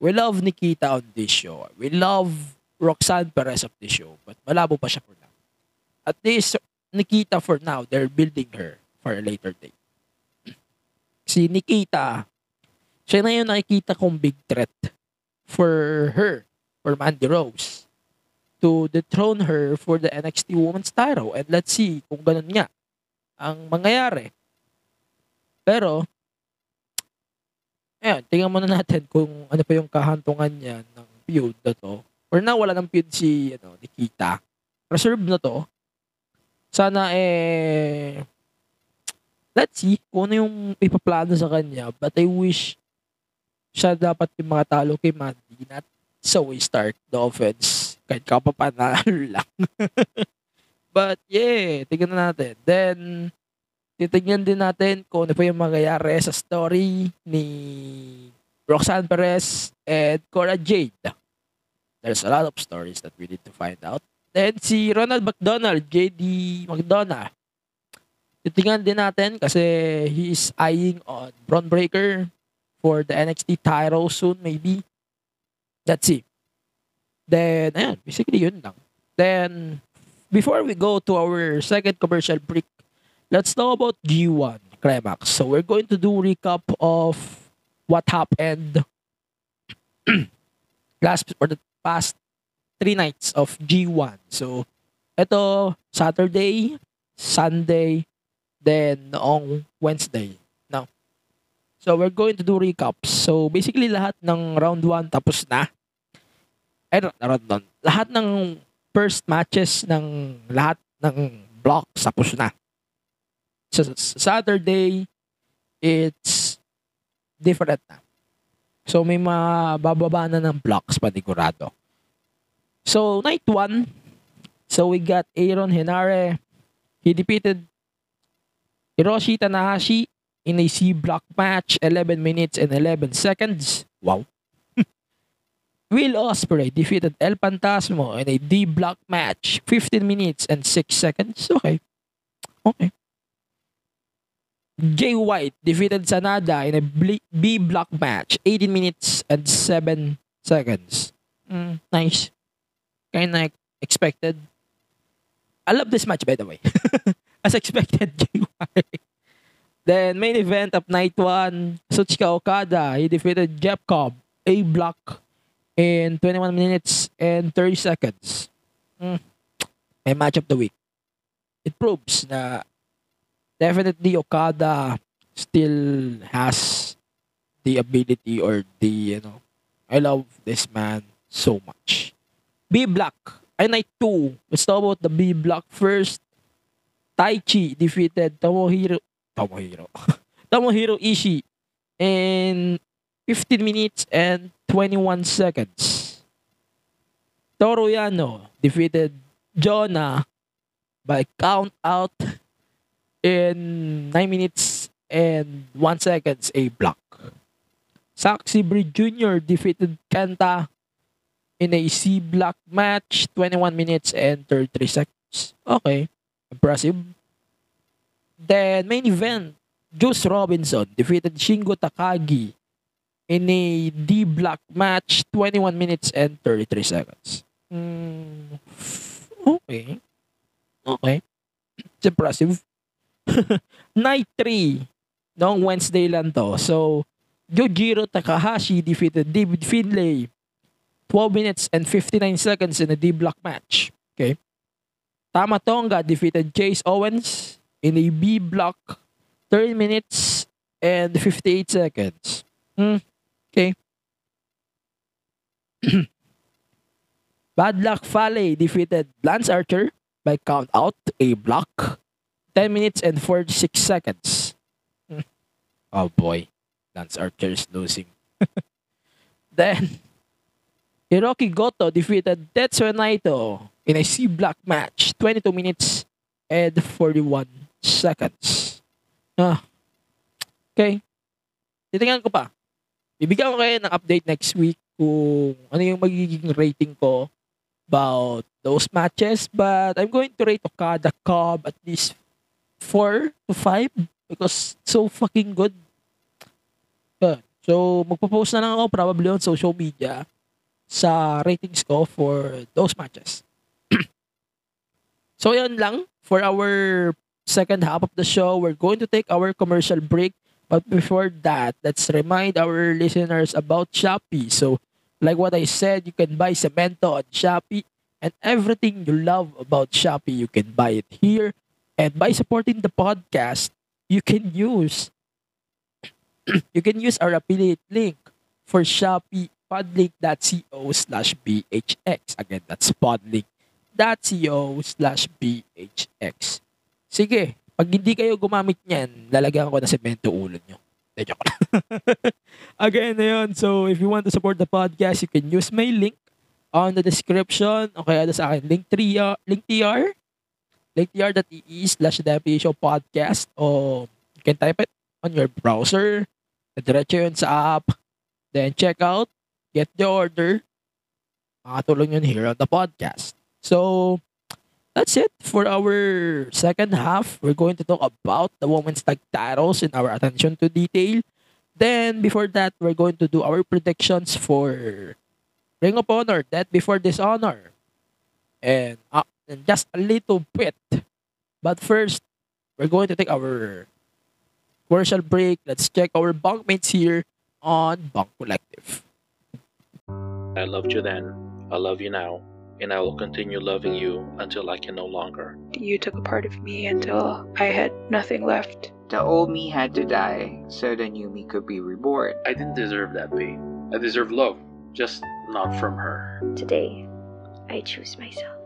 We love Nikita on this show. We love Roxanne Perez of this show. But malabo pa siya for now. At least, Nikita for now, they're building her for a later date. Si Nikita, siya na yung nakikita kong big threat for her, for Mandy Rose, to dethrone her for the NXT Women's title. And let's see kung ganun nga ang mangyayari. Pero, ayun, tingnan muna natin kung ano pa yung kahantungan niya ng feud na to. For now, wala ng feud si ano, Nikita. Reserve na to. Sana eh let's see kung ano yung ipaplano sa kanya. But I wish siya dapat yung mga talo kay Mandy, not so we start the offense. Kahit kapapanalo lang. But yeah, tignan na natin. Then, titignan din natin kung ano pa yung mangyayari sa story ni Roxanne Perez and Cora Jade. There's a lot of stories that we need to find out. Then si Ronald McDonald, JD McDonough, titingnan din natin kasi he is eyeing on Braun Breaker for the NXT title soon maybe. Let's see. Then, ayan, basically yun lang. Then, before we go to our second commercial break, let's talk about G1 Climax. So, we're going to do recap of what happened last or the past three nights of G1. So, ito, Saturday, Sunday, then noong Wednesday. Now, so we're going to do recaps. So, basically lahat ng round 1 tapos na. Eh, round 1. Lahat ng first matches ng lahat ng blocks tapos na. So, Saturday, it's different na. So, may mabababa na ng blocks panigurado. So, night 1, so we got Aaron Henare. He defeated Hiroshi Tanahashi in a C block match, 11 minutes and 11 seconds. Wow. Will Ospreay defeated El Fantasmo in a D block match, 15 minutes and 6 seconds. Okay. Okay. Jay White defeated Sanada in a ble- B block match, 18 minutes and 7 seconds. Mm, nice. Kind of expected. I love this match, by the way. As expected, Jay Then, main event of night one, Suchika Okada. He defeated Jeff Cobb, A block, in 21 minutes and 30 seconds. Mm. My match of the week. It proves na definitely Okada still has the ability or the, you know, I love this man so much. B Block, ay night 2. Let's talk about the B Block first. Taichi defeated Tomohiro, Tomohiro, Tomohiro Ishii in 15 minutes and 21 seconds. Toru Yano defeated Jonah by count out in 9 minutes and 1 seconds a block. Saxi Bridge Jr. defeated Kenta in a C block match, 21 minutes and 33 seconds. Okay, impressive. Then, main event, Juice Robinson defeated Shingo Takagi in a D block match, 21 minutes and 33 seconds. Mm, okay. Okay. It's impressive. Night 3. Noong Wednesday lang to. So, Yujiro Takahashi defeated David Finlay 12 minutes and 59 seconds in a D block match. Okay. Tama Tonga defeated Chase Owens in a B block 30 minutes and 58 seconds. Hmm. Okay. Bad Luck Fale defeated Lance Archer by count out a block 10 minutes and 46 seconds. Hmm. Oh boy. Lance Archer is losing. then, Hiroki Goto defeated Tetsuya Naito in a C block match, 22 minutes and 41 seconds. Ah. Okay. Titingnan ko pa. Bibigyan ko kayo ng update next week kung ano yung magiging rating ko about those matches. But I'm going to rate Okada Cobb at least 4 to 5 because so fucking good. Yeah. So, magpo-post na lang ako probably on social media sa ratings ko for those matches. So, yun lang for our second half of the show. We're going to take our commercial break. But before that, let's remind our listeners about Shopee. So, like what I said, you can buy Cemento on Shopee and everything you love about Shopee, you can buy it here. And by supporting the podcast, you can use you can use our affiliate link for Shopee podlink.co slash BHX. Again, that's podlink.co slash BHX. Sige, pag hindi kayo gumamit niyan, lalagyan ko na semento ulo nyo. De. Again, ayun. So, if you want to support the podcast, you can use my link on the description o kaya sa akin, link, 3, link tr, linktr.ee slash the show podcast o you can type it on your browser. Diretso yun sa app. Then check out, get the order. Makatulong yun here on the podcast. So, that's it for our second half. We're going to talk about the women's tag titles in our attention to detail. Then, before that, we're going to do our predictions for Ring of Honor, Death Before Dishonor. And, uh, and just a little bit. But first, we're going to take our commercial break. Let's check our bunkmates here on Bunk Collective. I loved you then, I love you now, and I will continue loving you until I can no longer. You took a part of me until I had nothing left. The old me had to die so the new me could be reborn. I didn't deserve that pain. I deserve love, just not from her. Today, I choose myself.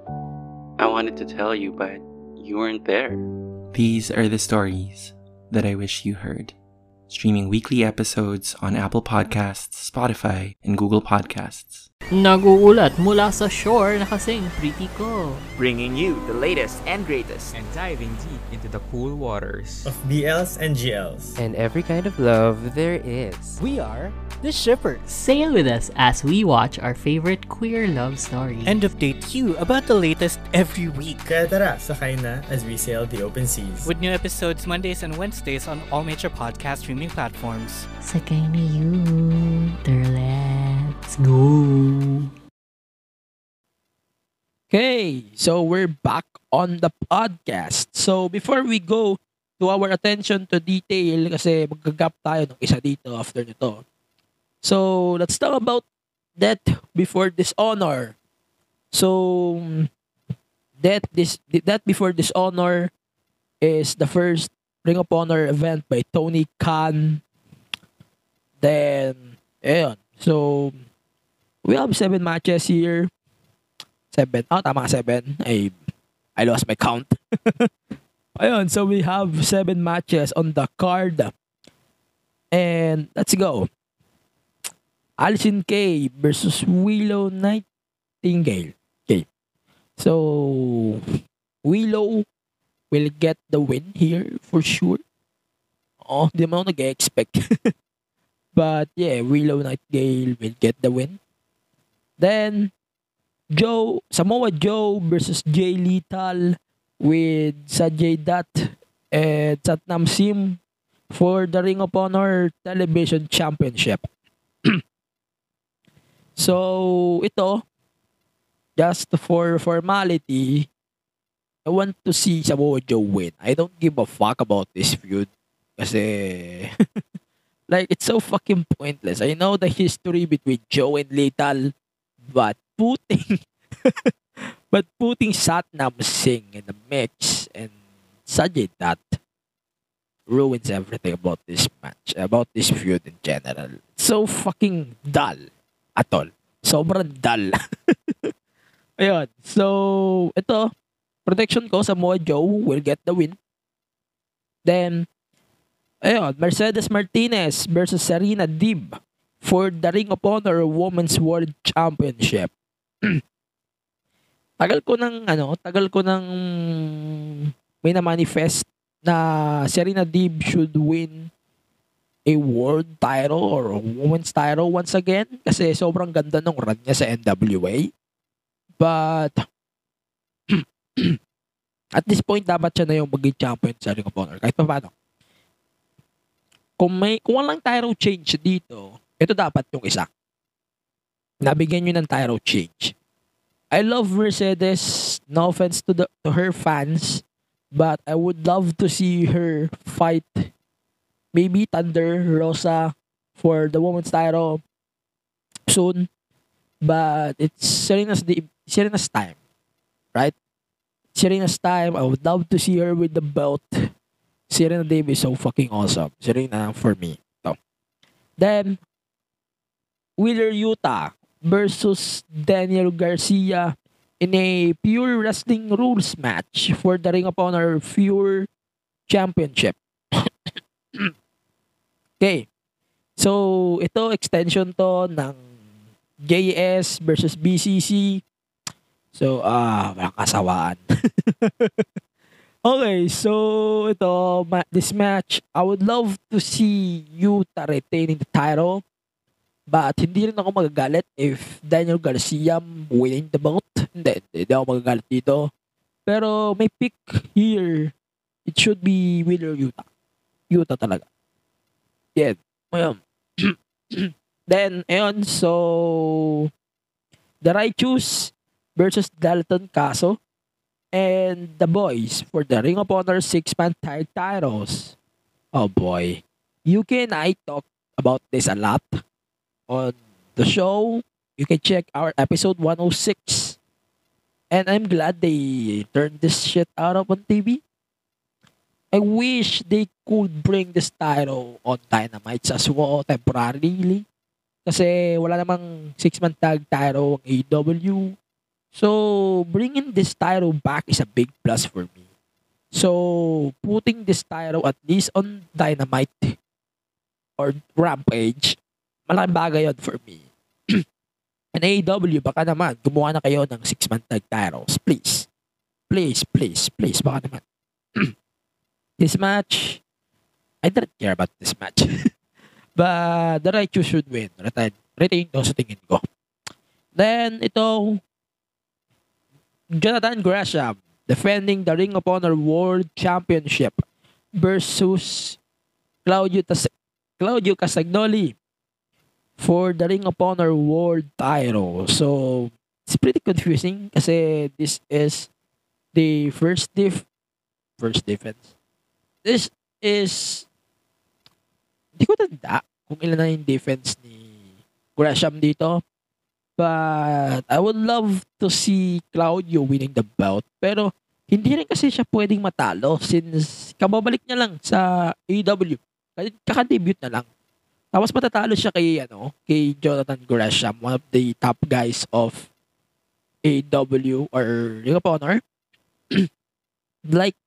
I wanted to tell you, but you weren't there. These are the stories that I wish you heard. Streaming weekly episodes on Apple Podcasts, Spotify, and Google Podcasts. Naguulat mula sa shore na kasing pretty ko. Bringing you the latest and greatest. And diving deep into the cool waters. Of BLs and GLs. And every kind of love there is. We are The Shipper. Sail with us as we watch our favorite queer love stories. And update you about the latest every week. Kaya tara, sakay na as we sail the open seas. With new episodes Mondays and Wednesdays on all major podcast streaming platforms. Sakay na you. Let's go. Okay, so we're back on the podcast. So before we go to our attention to detail, kasi magagap tayo ng isa dito after nito. So let's talk about death before dishonor. So death this death before dishonor is the first Ring of Honor event by Tony Khan. Then, ayun. So, we have seven matches here. Seven. Oh, tama seven. I, I lost my count. Ayun, so we have seven matches on the card. And let's go. Alison Kay versus Willow Nightingale. Okay. So, Willow will get the win here for sure. Oh, di mo nag-expect. But yeah, Willow Nightingale will get the win. Then, Joe, Samoa Joe versus Jay Lethal with Sajay Dutt and Satnam Sim for the Ring of Honor Television Championship. So, ito, just for formality, I want to see Samoa Joe win. I don't give a fuck about this feud. Kasi, like, it's so fucking pointless. I know the history between Joe and Lethal, but putting, but putting Satnam Singh in the mix and Sajay that ruins everything about this match, about this feud in general. It's so fucking dull at all. Sobrang dull. Ayun. So, ito, protection ko, Samoa Joe will get the win. Then, ayun, Mercedes Martinez versus Serena Deeb for the Ring of Honor Women's World Championship. tagal ko ng ano, tagal ko ng may na manifest na Serena Deeb should win a world title or a women's title once again kasi sobrang ganda ng run niya sa NWA. But at this point dapat siya na yung maging champion sa Ring of Honor kahit pa paano. Kung may kung walang title change dito, ito dapat yung isa. Nabigyan nyo ng title change. I love Mercedes. No offense to the to her fans, but I would love to see her fight maybe Thunder Rosa for the women's title soon. But it's Serena's the Serena's time, right? Serena's time. I would love to see her with the belt. Serena Deeb is so fucking awesome. Serena for me. So. Then Wheeler Utah versus Daniel Garcia in a pure wrestling rules match for the Ring of Honor Pure Championship. okay. So, ito extension to ng JS versus BCC. So, ah, walang kasawaan. okay, so ito, ma- this match, I would love to see Yuta retaining the title. But hindi rin ako magagalit if Daniel Garcia winning the belt. Hindi, hindi ako magagalit dito. Pero may pick here. It should be Wheeler Utah. Utah talaga. Yeah. Ayun. Then, ayun, so the Righteous versus Dalton Caso and the boys for the Ring of Honor six-man tag titles. Oh boy. You can I talk about this a lot on the show. You can check our episode 106. And I'm glad they turned this shit out of on TV. I wish they could bring this title on Dynamite as well temporarily. Kasi wala namang six-man tag title ang AEW. So, bringing this title back is a big plus for me. So, putting this title at least on Dynamite or Rampage, malaking bagay yun for me. And AEW, baka naman, gumawa na kayo ng six-man tag titles. Please. Please, please, please, baka naman. this match, I don't care about this match. But the righteous should win. Retain, retain to sa tingin ko. Then, ito, Jonathan Gresham defending the Ring of Honor World Championship versus Claudio, Tas- Claudio for the Ring of Honor World title. So, it's pretty confusing kasi this is the first diff first defense. This is hindi ko tanda kung ilan na yung defense ni Gresham dito. But I would love to see Claudio winning the belt. Pero hindi rin kasi siya pwedeng matalo since kababalik niya lang sa AEW. Kaka-debut na lang. Tapos matatalo siya kay ano, kay Jonathan Gresham, one of the top guys of AEW or Ring of Honor. like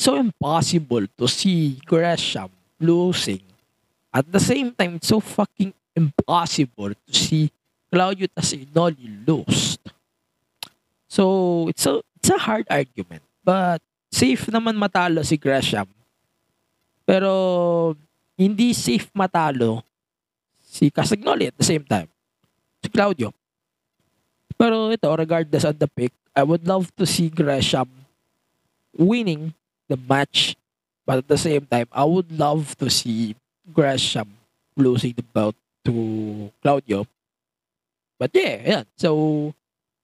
so impossible to see Gresham losing. At the same time, it's so fucking impossible to see Claudio Tassinoli lose. So, it's a, it's a hard argument. But, safe naman matalo si Gresham. Pero, hindi safe matalo si Castagnoli at the same time. Si Claudio. Pero ito, regardless of the pick, I would love to see Gresham winning the match. But at the same time, I would love to see Gresham losing the belt to Claudio. But yeah, yeah. So,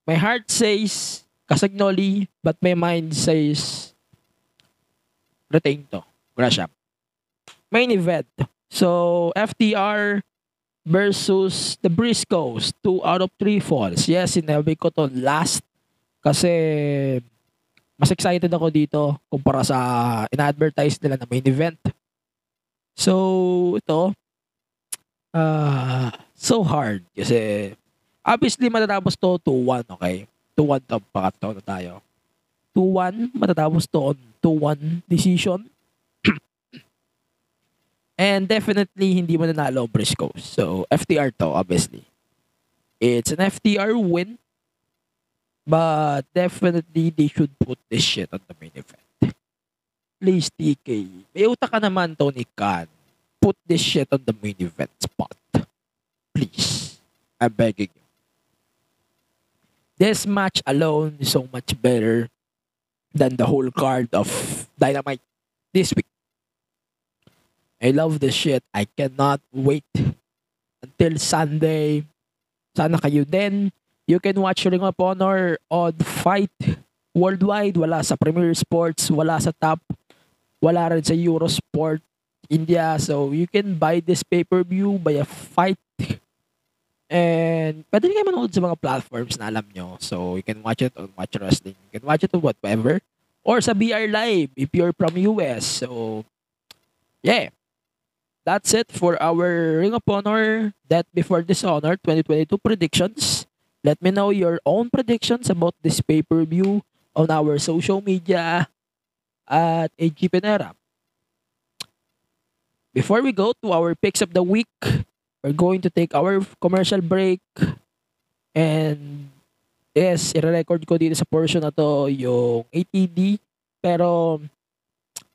my heart says Casagnoli, but my mind says retain to. Gresham. Main event. So, FTR versus the Briscoes. Two out of three falls. Yes, sinabi ko to last kasi mas excited ako dito kumpara sa in-advertise nila na main event. So, ito, uh, so hard kasi obviously matatapos to 2-1, okay? 2-1 to, pakataw na tayo. 2-1, matatapos to on 2-1 decision. And definitely, hindi mo nanalo ang Briscoes. So, FTR to, obviously. It's an FTR win. But definitely, they should put this shit on the main event. Please, TK. May utak ka naman, Tony Khan. Put this shit on the main event spot. Please. I'm begging you. This match alone is so much better than the whole card of Dynamite this week. I love this shit. I cannot wait until Sunday. Sana kayo din. You can watch Ring of Honor on Fight worldwide. Wala sa Premier Sports, wala sa Top, wala rin sa Eurosport India. So you can buy this pay-per-view by a Fight. And pwede kayo manood sa mga platforms na alam nyo. So you can watch it on Watch Wrestling. You can watch it on whatever. Or sa BR Live if you're from US. So yeah. That's it for our Ring of Honor Death Before Dishonor 2022 predictions. Let me know your own predictions about this pay-per-view on our social media at AG Penera. Before we go to our picks of the week, we're going to take our commercial break. And yes, i-record ko dito sa portion na to yung ATD. Pero,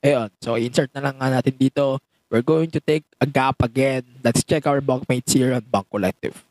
ayun. So, insert na lang nga natin dito. We're going to take a gap again. Let's check our bunkmates here on Bunk Collective.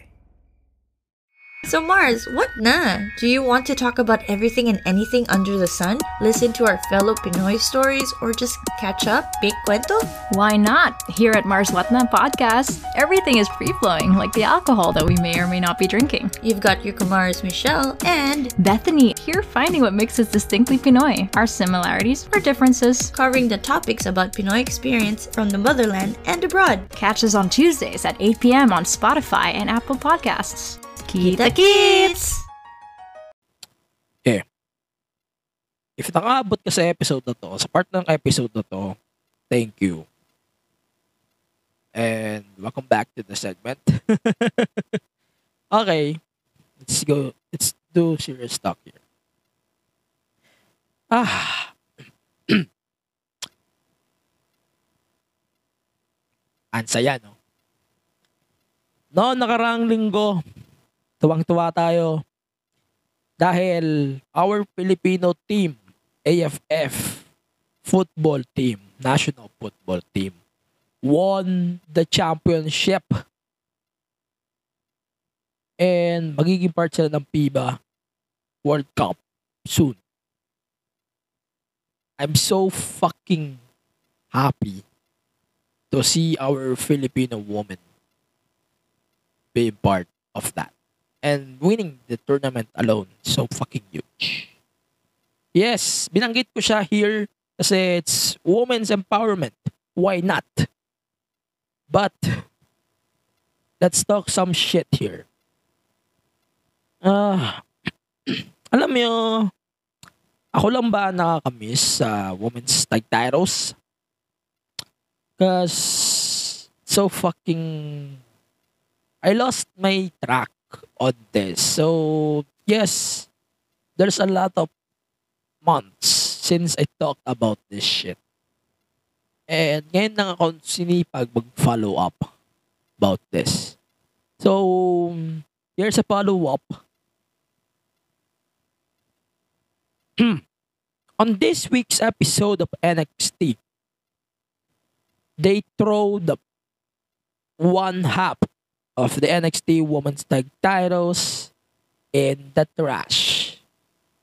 So Mars, what na? Do you want to talk about everything and anything under the sun? Listen to our fellow Pinoy stories or just catch up? Big cuento? Why not? Here at Mars What Na podcast, everything is free-flowing, like the alcohol that we may or may not be drinking. You've got your Kumars Michelle and Bethany here finding what makes us distinctly Pinoy, our similarities, our differences, covering the topics about Pinoy experience from the motherland and abroad. Catch us on Tuesdays at 8 p.m. on Spotify and Apple Podcasts. Kita Kits! Okay. If nakaabot ka sa episode na to, sa part ng episode na to, thank you. and welcome back to the segment. okay, let's go. Let's do serious talk here. Ah. Ang saya, no? No, nakaraang linggo, tuwang-tuwa tayo dahil our Filipino team, AFF football team, national football team, won the championship. And magiging part sila ng FIBA World Cup soon. I'm so fucking happy to see our Filipino woman being part of that. And winning the tournament alone, so fucking huge. Yes, binanggit ko siya here kasi it's women's empowerment. Why not? But, let's talk some shit here. Ah, alam mo, ako lang ba nakakamiss sa women's tag titles? Cause, so fucking, I lost my track on this. So, yes, there's a lot of months since I talked about this shit. And ngayon lang ako sinipag mag-follow up about this. So, here's a follow-up. On this week's episode of NXT, they throw the one half of the NXT Women's Tag Titles in the trash.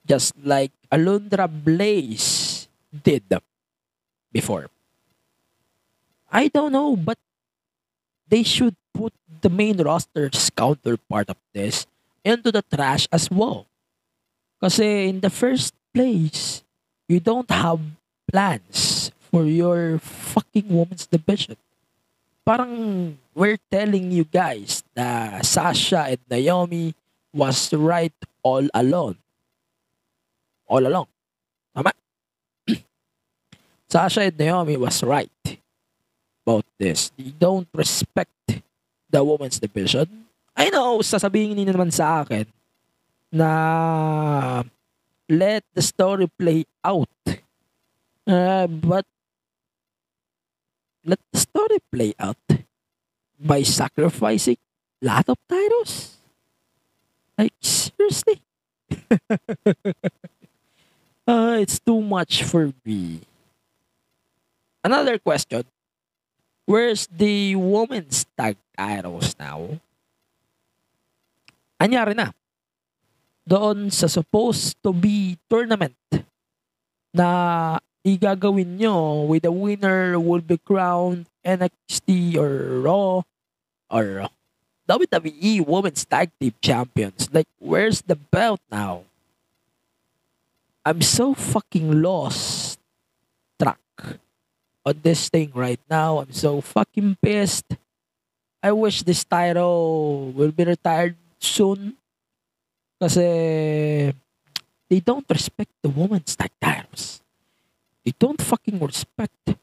Just like Alundra Blaze did before. I don't know, but they should put the main roster's counterpart of this into the trash as well. Because in the first place, you don't have plans for your fucking women's division. Parang we're telling you guys that Sasha and Naomi was right all alone. All along. Tama? Sasha and Naomi was right about this. They don't respect the women's division. I know, sasabihin niyo naman sa akin na let the story play out. Uh, but let the story play out by sacrificing a lot of titles. Like seriously, uh, it's too much for me. Another question: Where's the women's tag titles now? Anyari na doon sa supposed to be tournament na igagawin nyo with the winner will be crowned NXT or Raw or WWE Women's Tag Team Champions. Like, where's the belt now? I'm so fucking lost track on this thing right now. I'm so fucking pissed. I wish this title will be retired soon. Kasi they don't respect the women's tag titles. They don't fucking respect the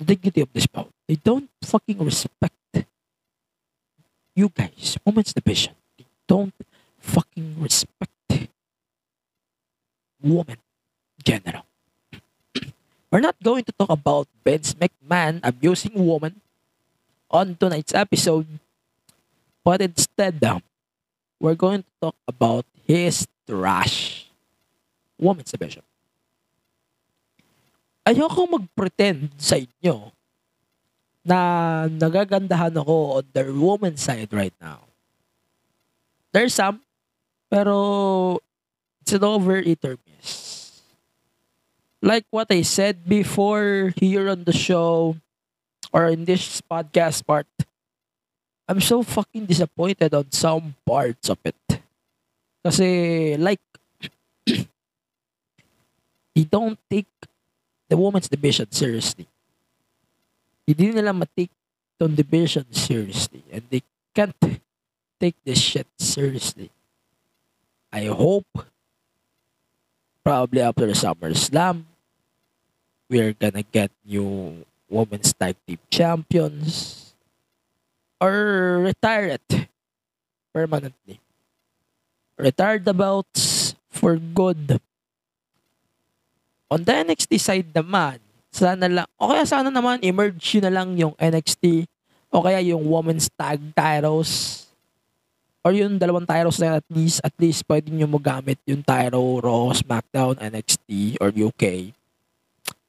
dignity of this belt. They don't fucking respect you guys, women's division. They don't fucking respect women general. We're not going to talk about Vince McMahon abusing women on tonight's episode, but instead, um, we're going to talk about his trash women's division. Ayoko mag-pretend sa inyo na nagagandahan ako on the woman's side right now. There's some, pero it's an over it or miss. Like what I said before here on the show or in this podcast part, I'm so fucking disappointed on some parts of it. Kasi like they don't take the women's division seriously. Hindi nila matake the division seriously. And they can't take this shit seriously. I hope probably after the SummerSlam we're gonna get new women's tag team champions or retire it permanently. Retire the belts for good. On the NXT side naman, sana lang, o kaya sana naman emerge na lang yung NXT o kaya yung women's tag titles or yung dalawang titles na at least at least pwede nyo mo gamit yung title Raw, SmackDown, NXT or UK.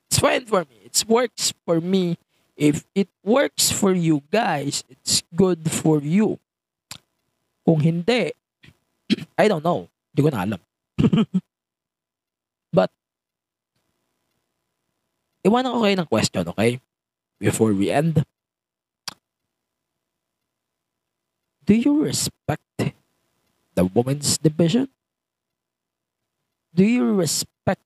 It's fine for me. It works for me. If it works for you guys, it's good for you. Kung hindi, I don't know. Hindi ko na alam. But, iwanan ko kayo ng question, okay? Before we end. Do you respect the women's division? Do you respect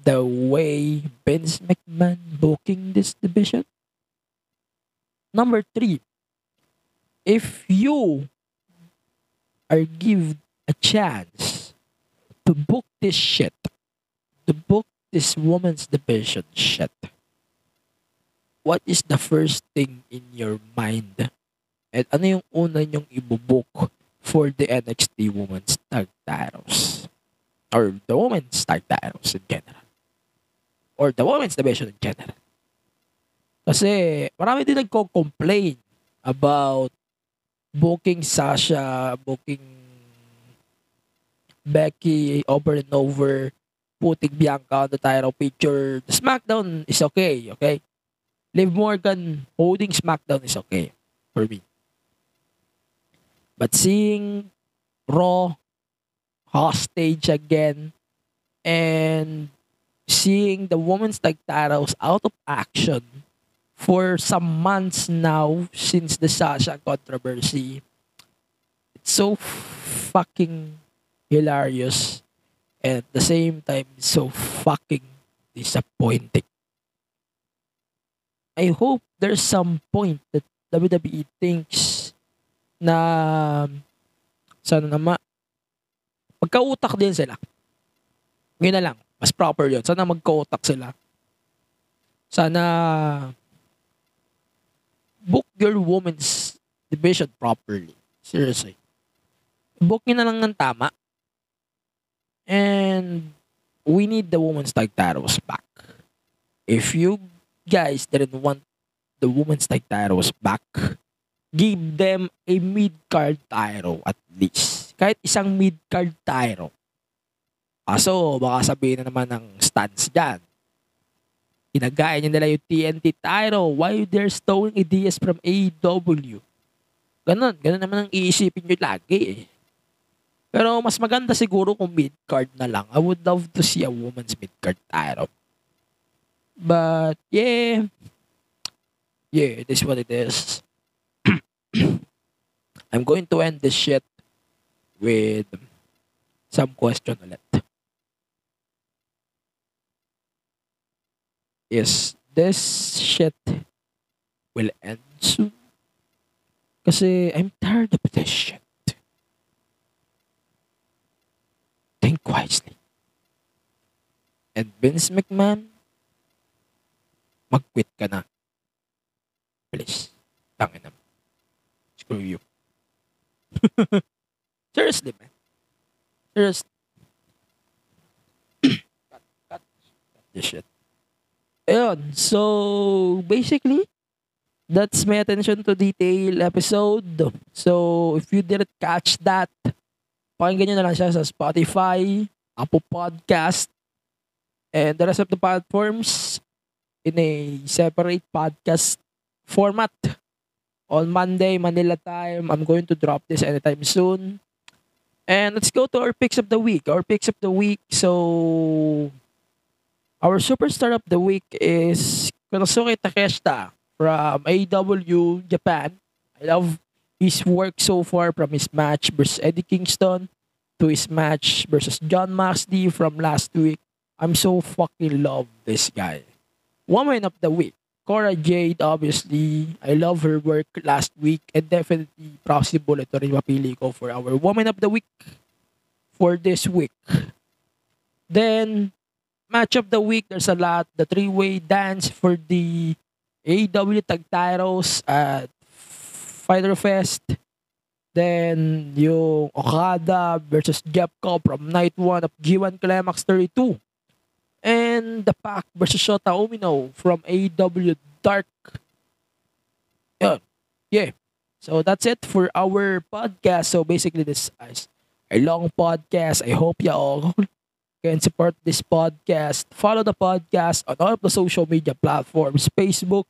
the way Vince McMahon booking this division? Number three, if you are given a chance to book this shit, to book this women's division shit, what is the first thing in your mind? At ano yung una nyong ibubook for the NXT Women's Tag Titles? Or the Women's Tag Titles in general? Or the Women's Division in general? Kasi marami din nagko-complain about booking Sasha, booking Becky over and over, putting Bianca on the title picture. The SmackDown is okay, okay? Liv Morgan holding SmackDown is okay for me. But seeing Raw hostage again and seeing the women's tag titles out of action for some months now since the Sasha controversy, it's so fucking hilarious at the same time so fucking disappointing. I hope there's some point that WWE thinks na sana naman magkautak din sila. Yun na lang. Mas proper yun. Sana magkautak sila. Sana book your women's division properly. Seriously. Book nyo na lang ng tama. And we need the women's tag titles back. If you guys didn't want the women's tag titles back, give them a mid-card title at least. Kahit isang mid-card title. Kaso, baka sabihin na naman ng stance dyan. Ginagaya niya nila yung TNT title. Why they're stealing ideas from AEW? Ganon. Ganon naman ang iisipin nyo lagi eh. Pero mas maganda siguro kung mid-card na lang. I would love to see a woman's mid-card title. But, yeah. Yeah, this is what it is. I'm going to end this shit with some question ulit. Yes, this shit will end soon. Kasi I'm tired of this shit. Wisely. And Vince McMahon, mag-quit ka na. Please. Tangin na. Screw you. Seriously, man. Seriously. cut, cut, cut this shit. Ayun. So, basically, that's my attention to detail episode. So, if you didn't catch that, pakinggan nyo na lang siya sa Spotify, Apple Podcast, and the rest of the platforms in a separate podcast format. On Monday, Manila time, I'm going to drop this anytime soon. And let's go to our picks of the week. Our picks of the week. So, our superstar of the week is Konosuke Takeshita from AW Japan. I love his work so far from his match versus Eddie Kingston to his match versus John Moxley from last week. I'm so fucking love this guy. Woman of the week. Cora Jade, obviously. I love her work last week and definitely possible ito rin mapili ko for our Woman of the Week for this week. Then, match of the week, there's a lot. The three-way dance for the AEW Tag Titles at Fighter Fest. Then, yung Okada versus Cobb from night 1 of G1 Climax 32. And the Pac versus Shota Umino from AEW Dark. Yun. Yeah. So that's it for our podcast. So basically, this is a long podcast. I hope you all can support this podcast. Follow the podcast on all of the social media platforms Facebook,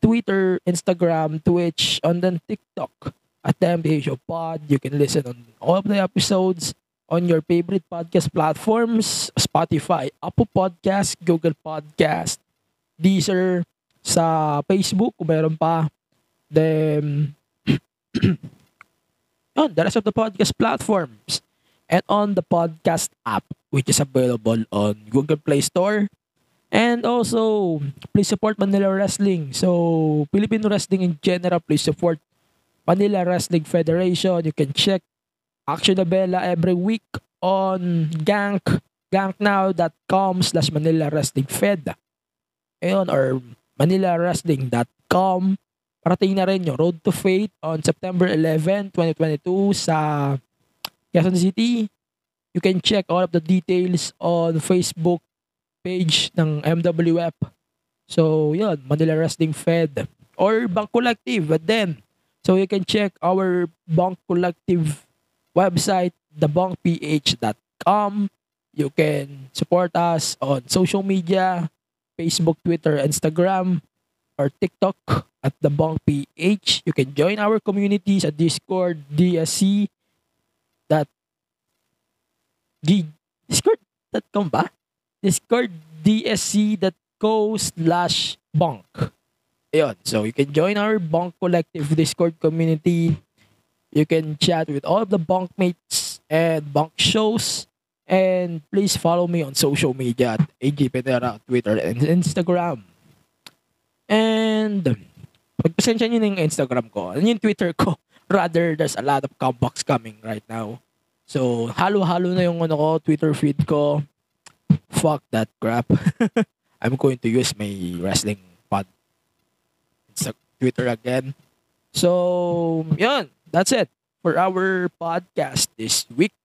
Twitter, Instagram, Twitch, and then TikTok at the MBA Show Pod. You can listen on all of the episodes on your favorite podcast platforms Spotify, Apple Podcast, Google Podcast, Deezer, sa Facebook kung meron pa. Then, on the rest of the podcast platforms and on the podcast app which is available on Google Play Store and also please support Manila Wrestling. So Filipino wrestling in general please support Manila Wrestling Federation. You can check Action Bella every week on gank ganknow.com slash Manila Wrestling Fed. Ayun, or manilawrestling.com parating na rin yung Road to Fate on September 11, 2022 sa Quezon City. You can check all of the details on Facebook page ng MWF. So, yun, Manila Wrestling Fed or Bank Collective. But then, so you can check our Bank Collective website, thebankph.com. You can support us on social media, Facebook, Twitter, Instagram, or TikTok at the Bong PH. You can join our communities at Discord, DSC, that Discord.com ba? Discord, DSC.co slash bonk. Ayun. So, you can join our Bonk Collective Discord community. You can chat with all of the bonk mates and bonk shows. And please follow me on social media at AG Penera, Twitter and Instagram. And pagpasensya nyo na yung Instagram ko. Ano yung Twitter ko? Rather, there's a lot of comebacks coming right now. So, halo-halo na yung ano ko, Twitter feed ko. Fuck that crap. I'm going to use my wrestling pod Insta- Twitter again. So, yun. That's it for our podcast this week.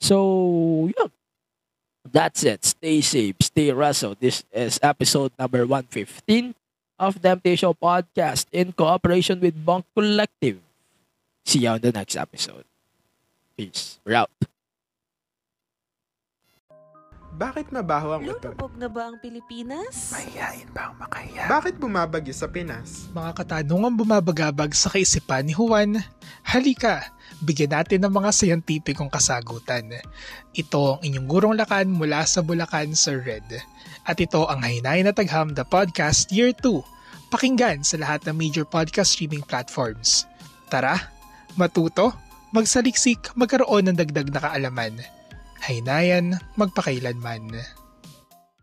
So, yun. That's it. Stay safe. Stay Russell. This is episode number 115 of Show podcast in cooperation with Bonk Collective. See you on the next episode. Peace. We're out. Bakit mabaho ang utot? Lulubog na ba ang Pilipinas? Mahihayin ba ang makaya? Bakit bumabagyo sa Pinas? Mga katanungan bumabagabag sa kaisipan ni Juan, halika, bigyan natin ng mga siyentipikong kasagutan. Ito ang inyong gurong lakan mula sa Bulacan, Sir Red. At ito ang Hainay na Tagham The Podcast Year 2. Pakinggan sa lahat ng major podcast streaming platforms. Tara, matuto, magsaliksik, magkaroon ng dagdag na kaalaman. Haynayan, magpakailanman.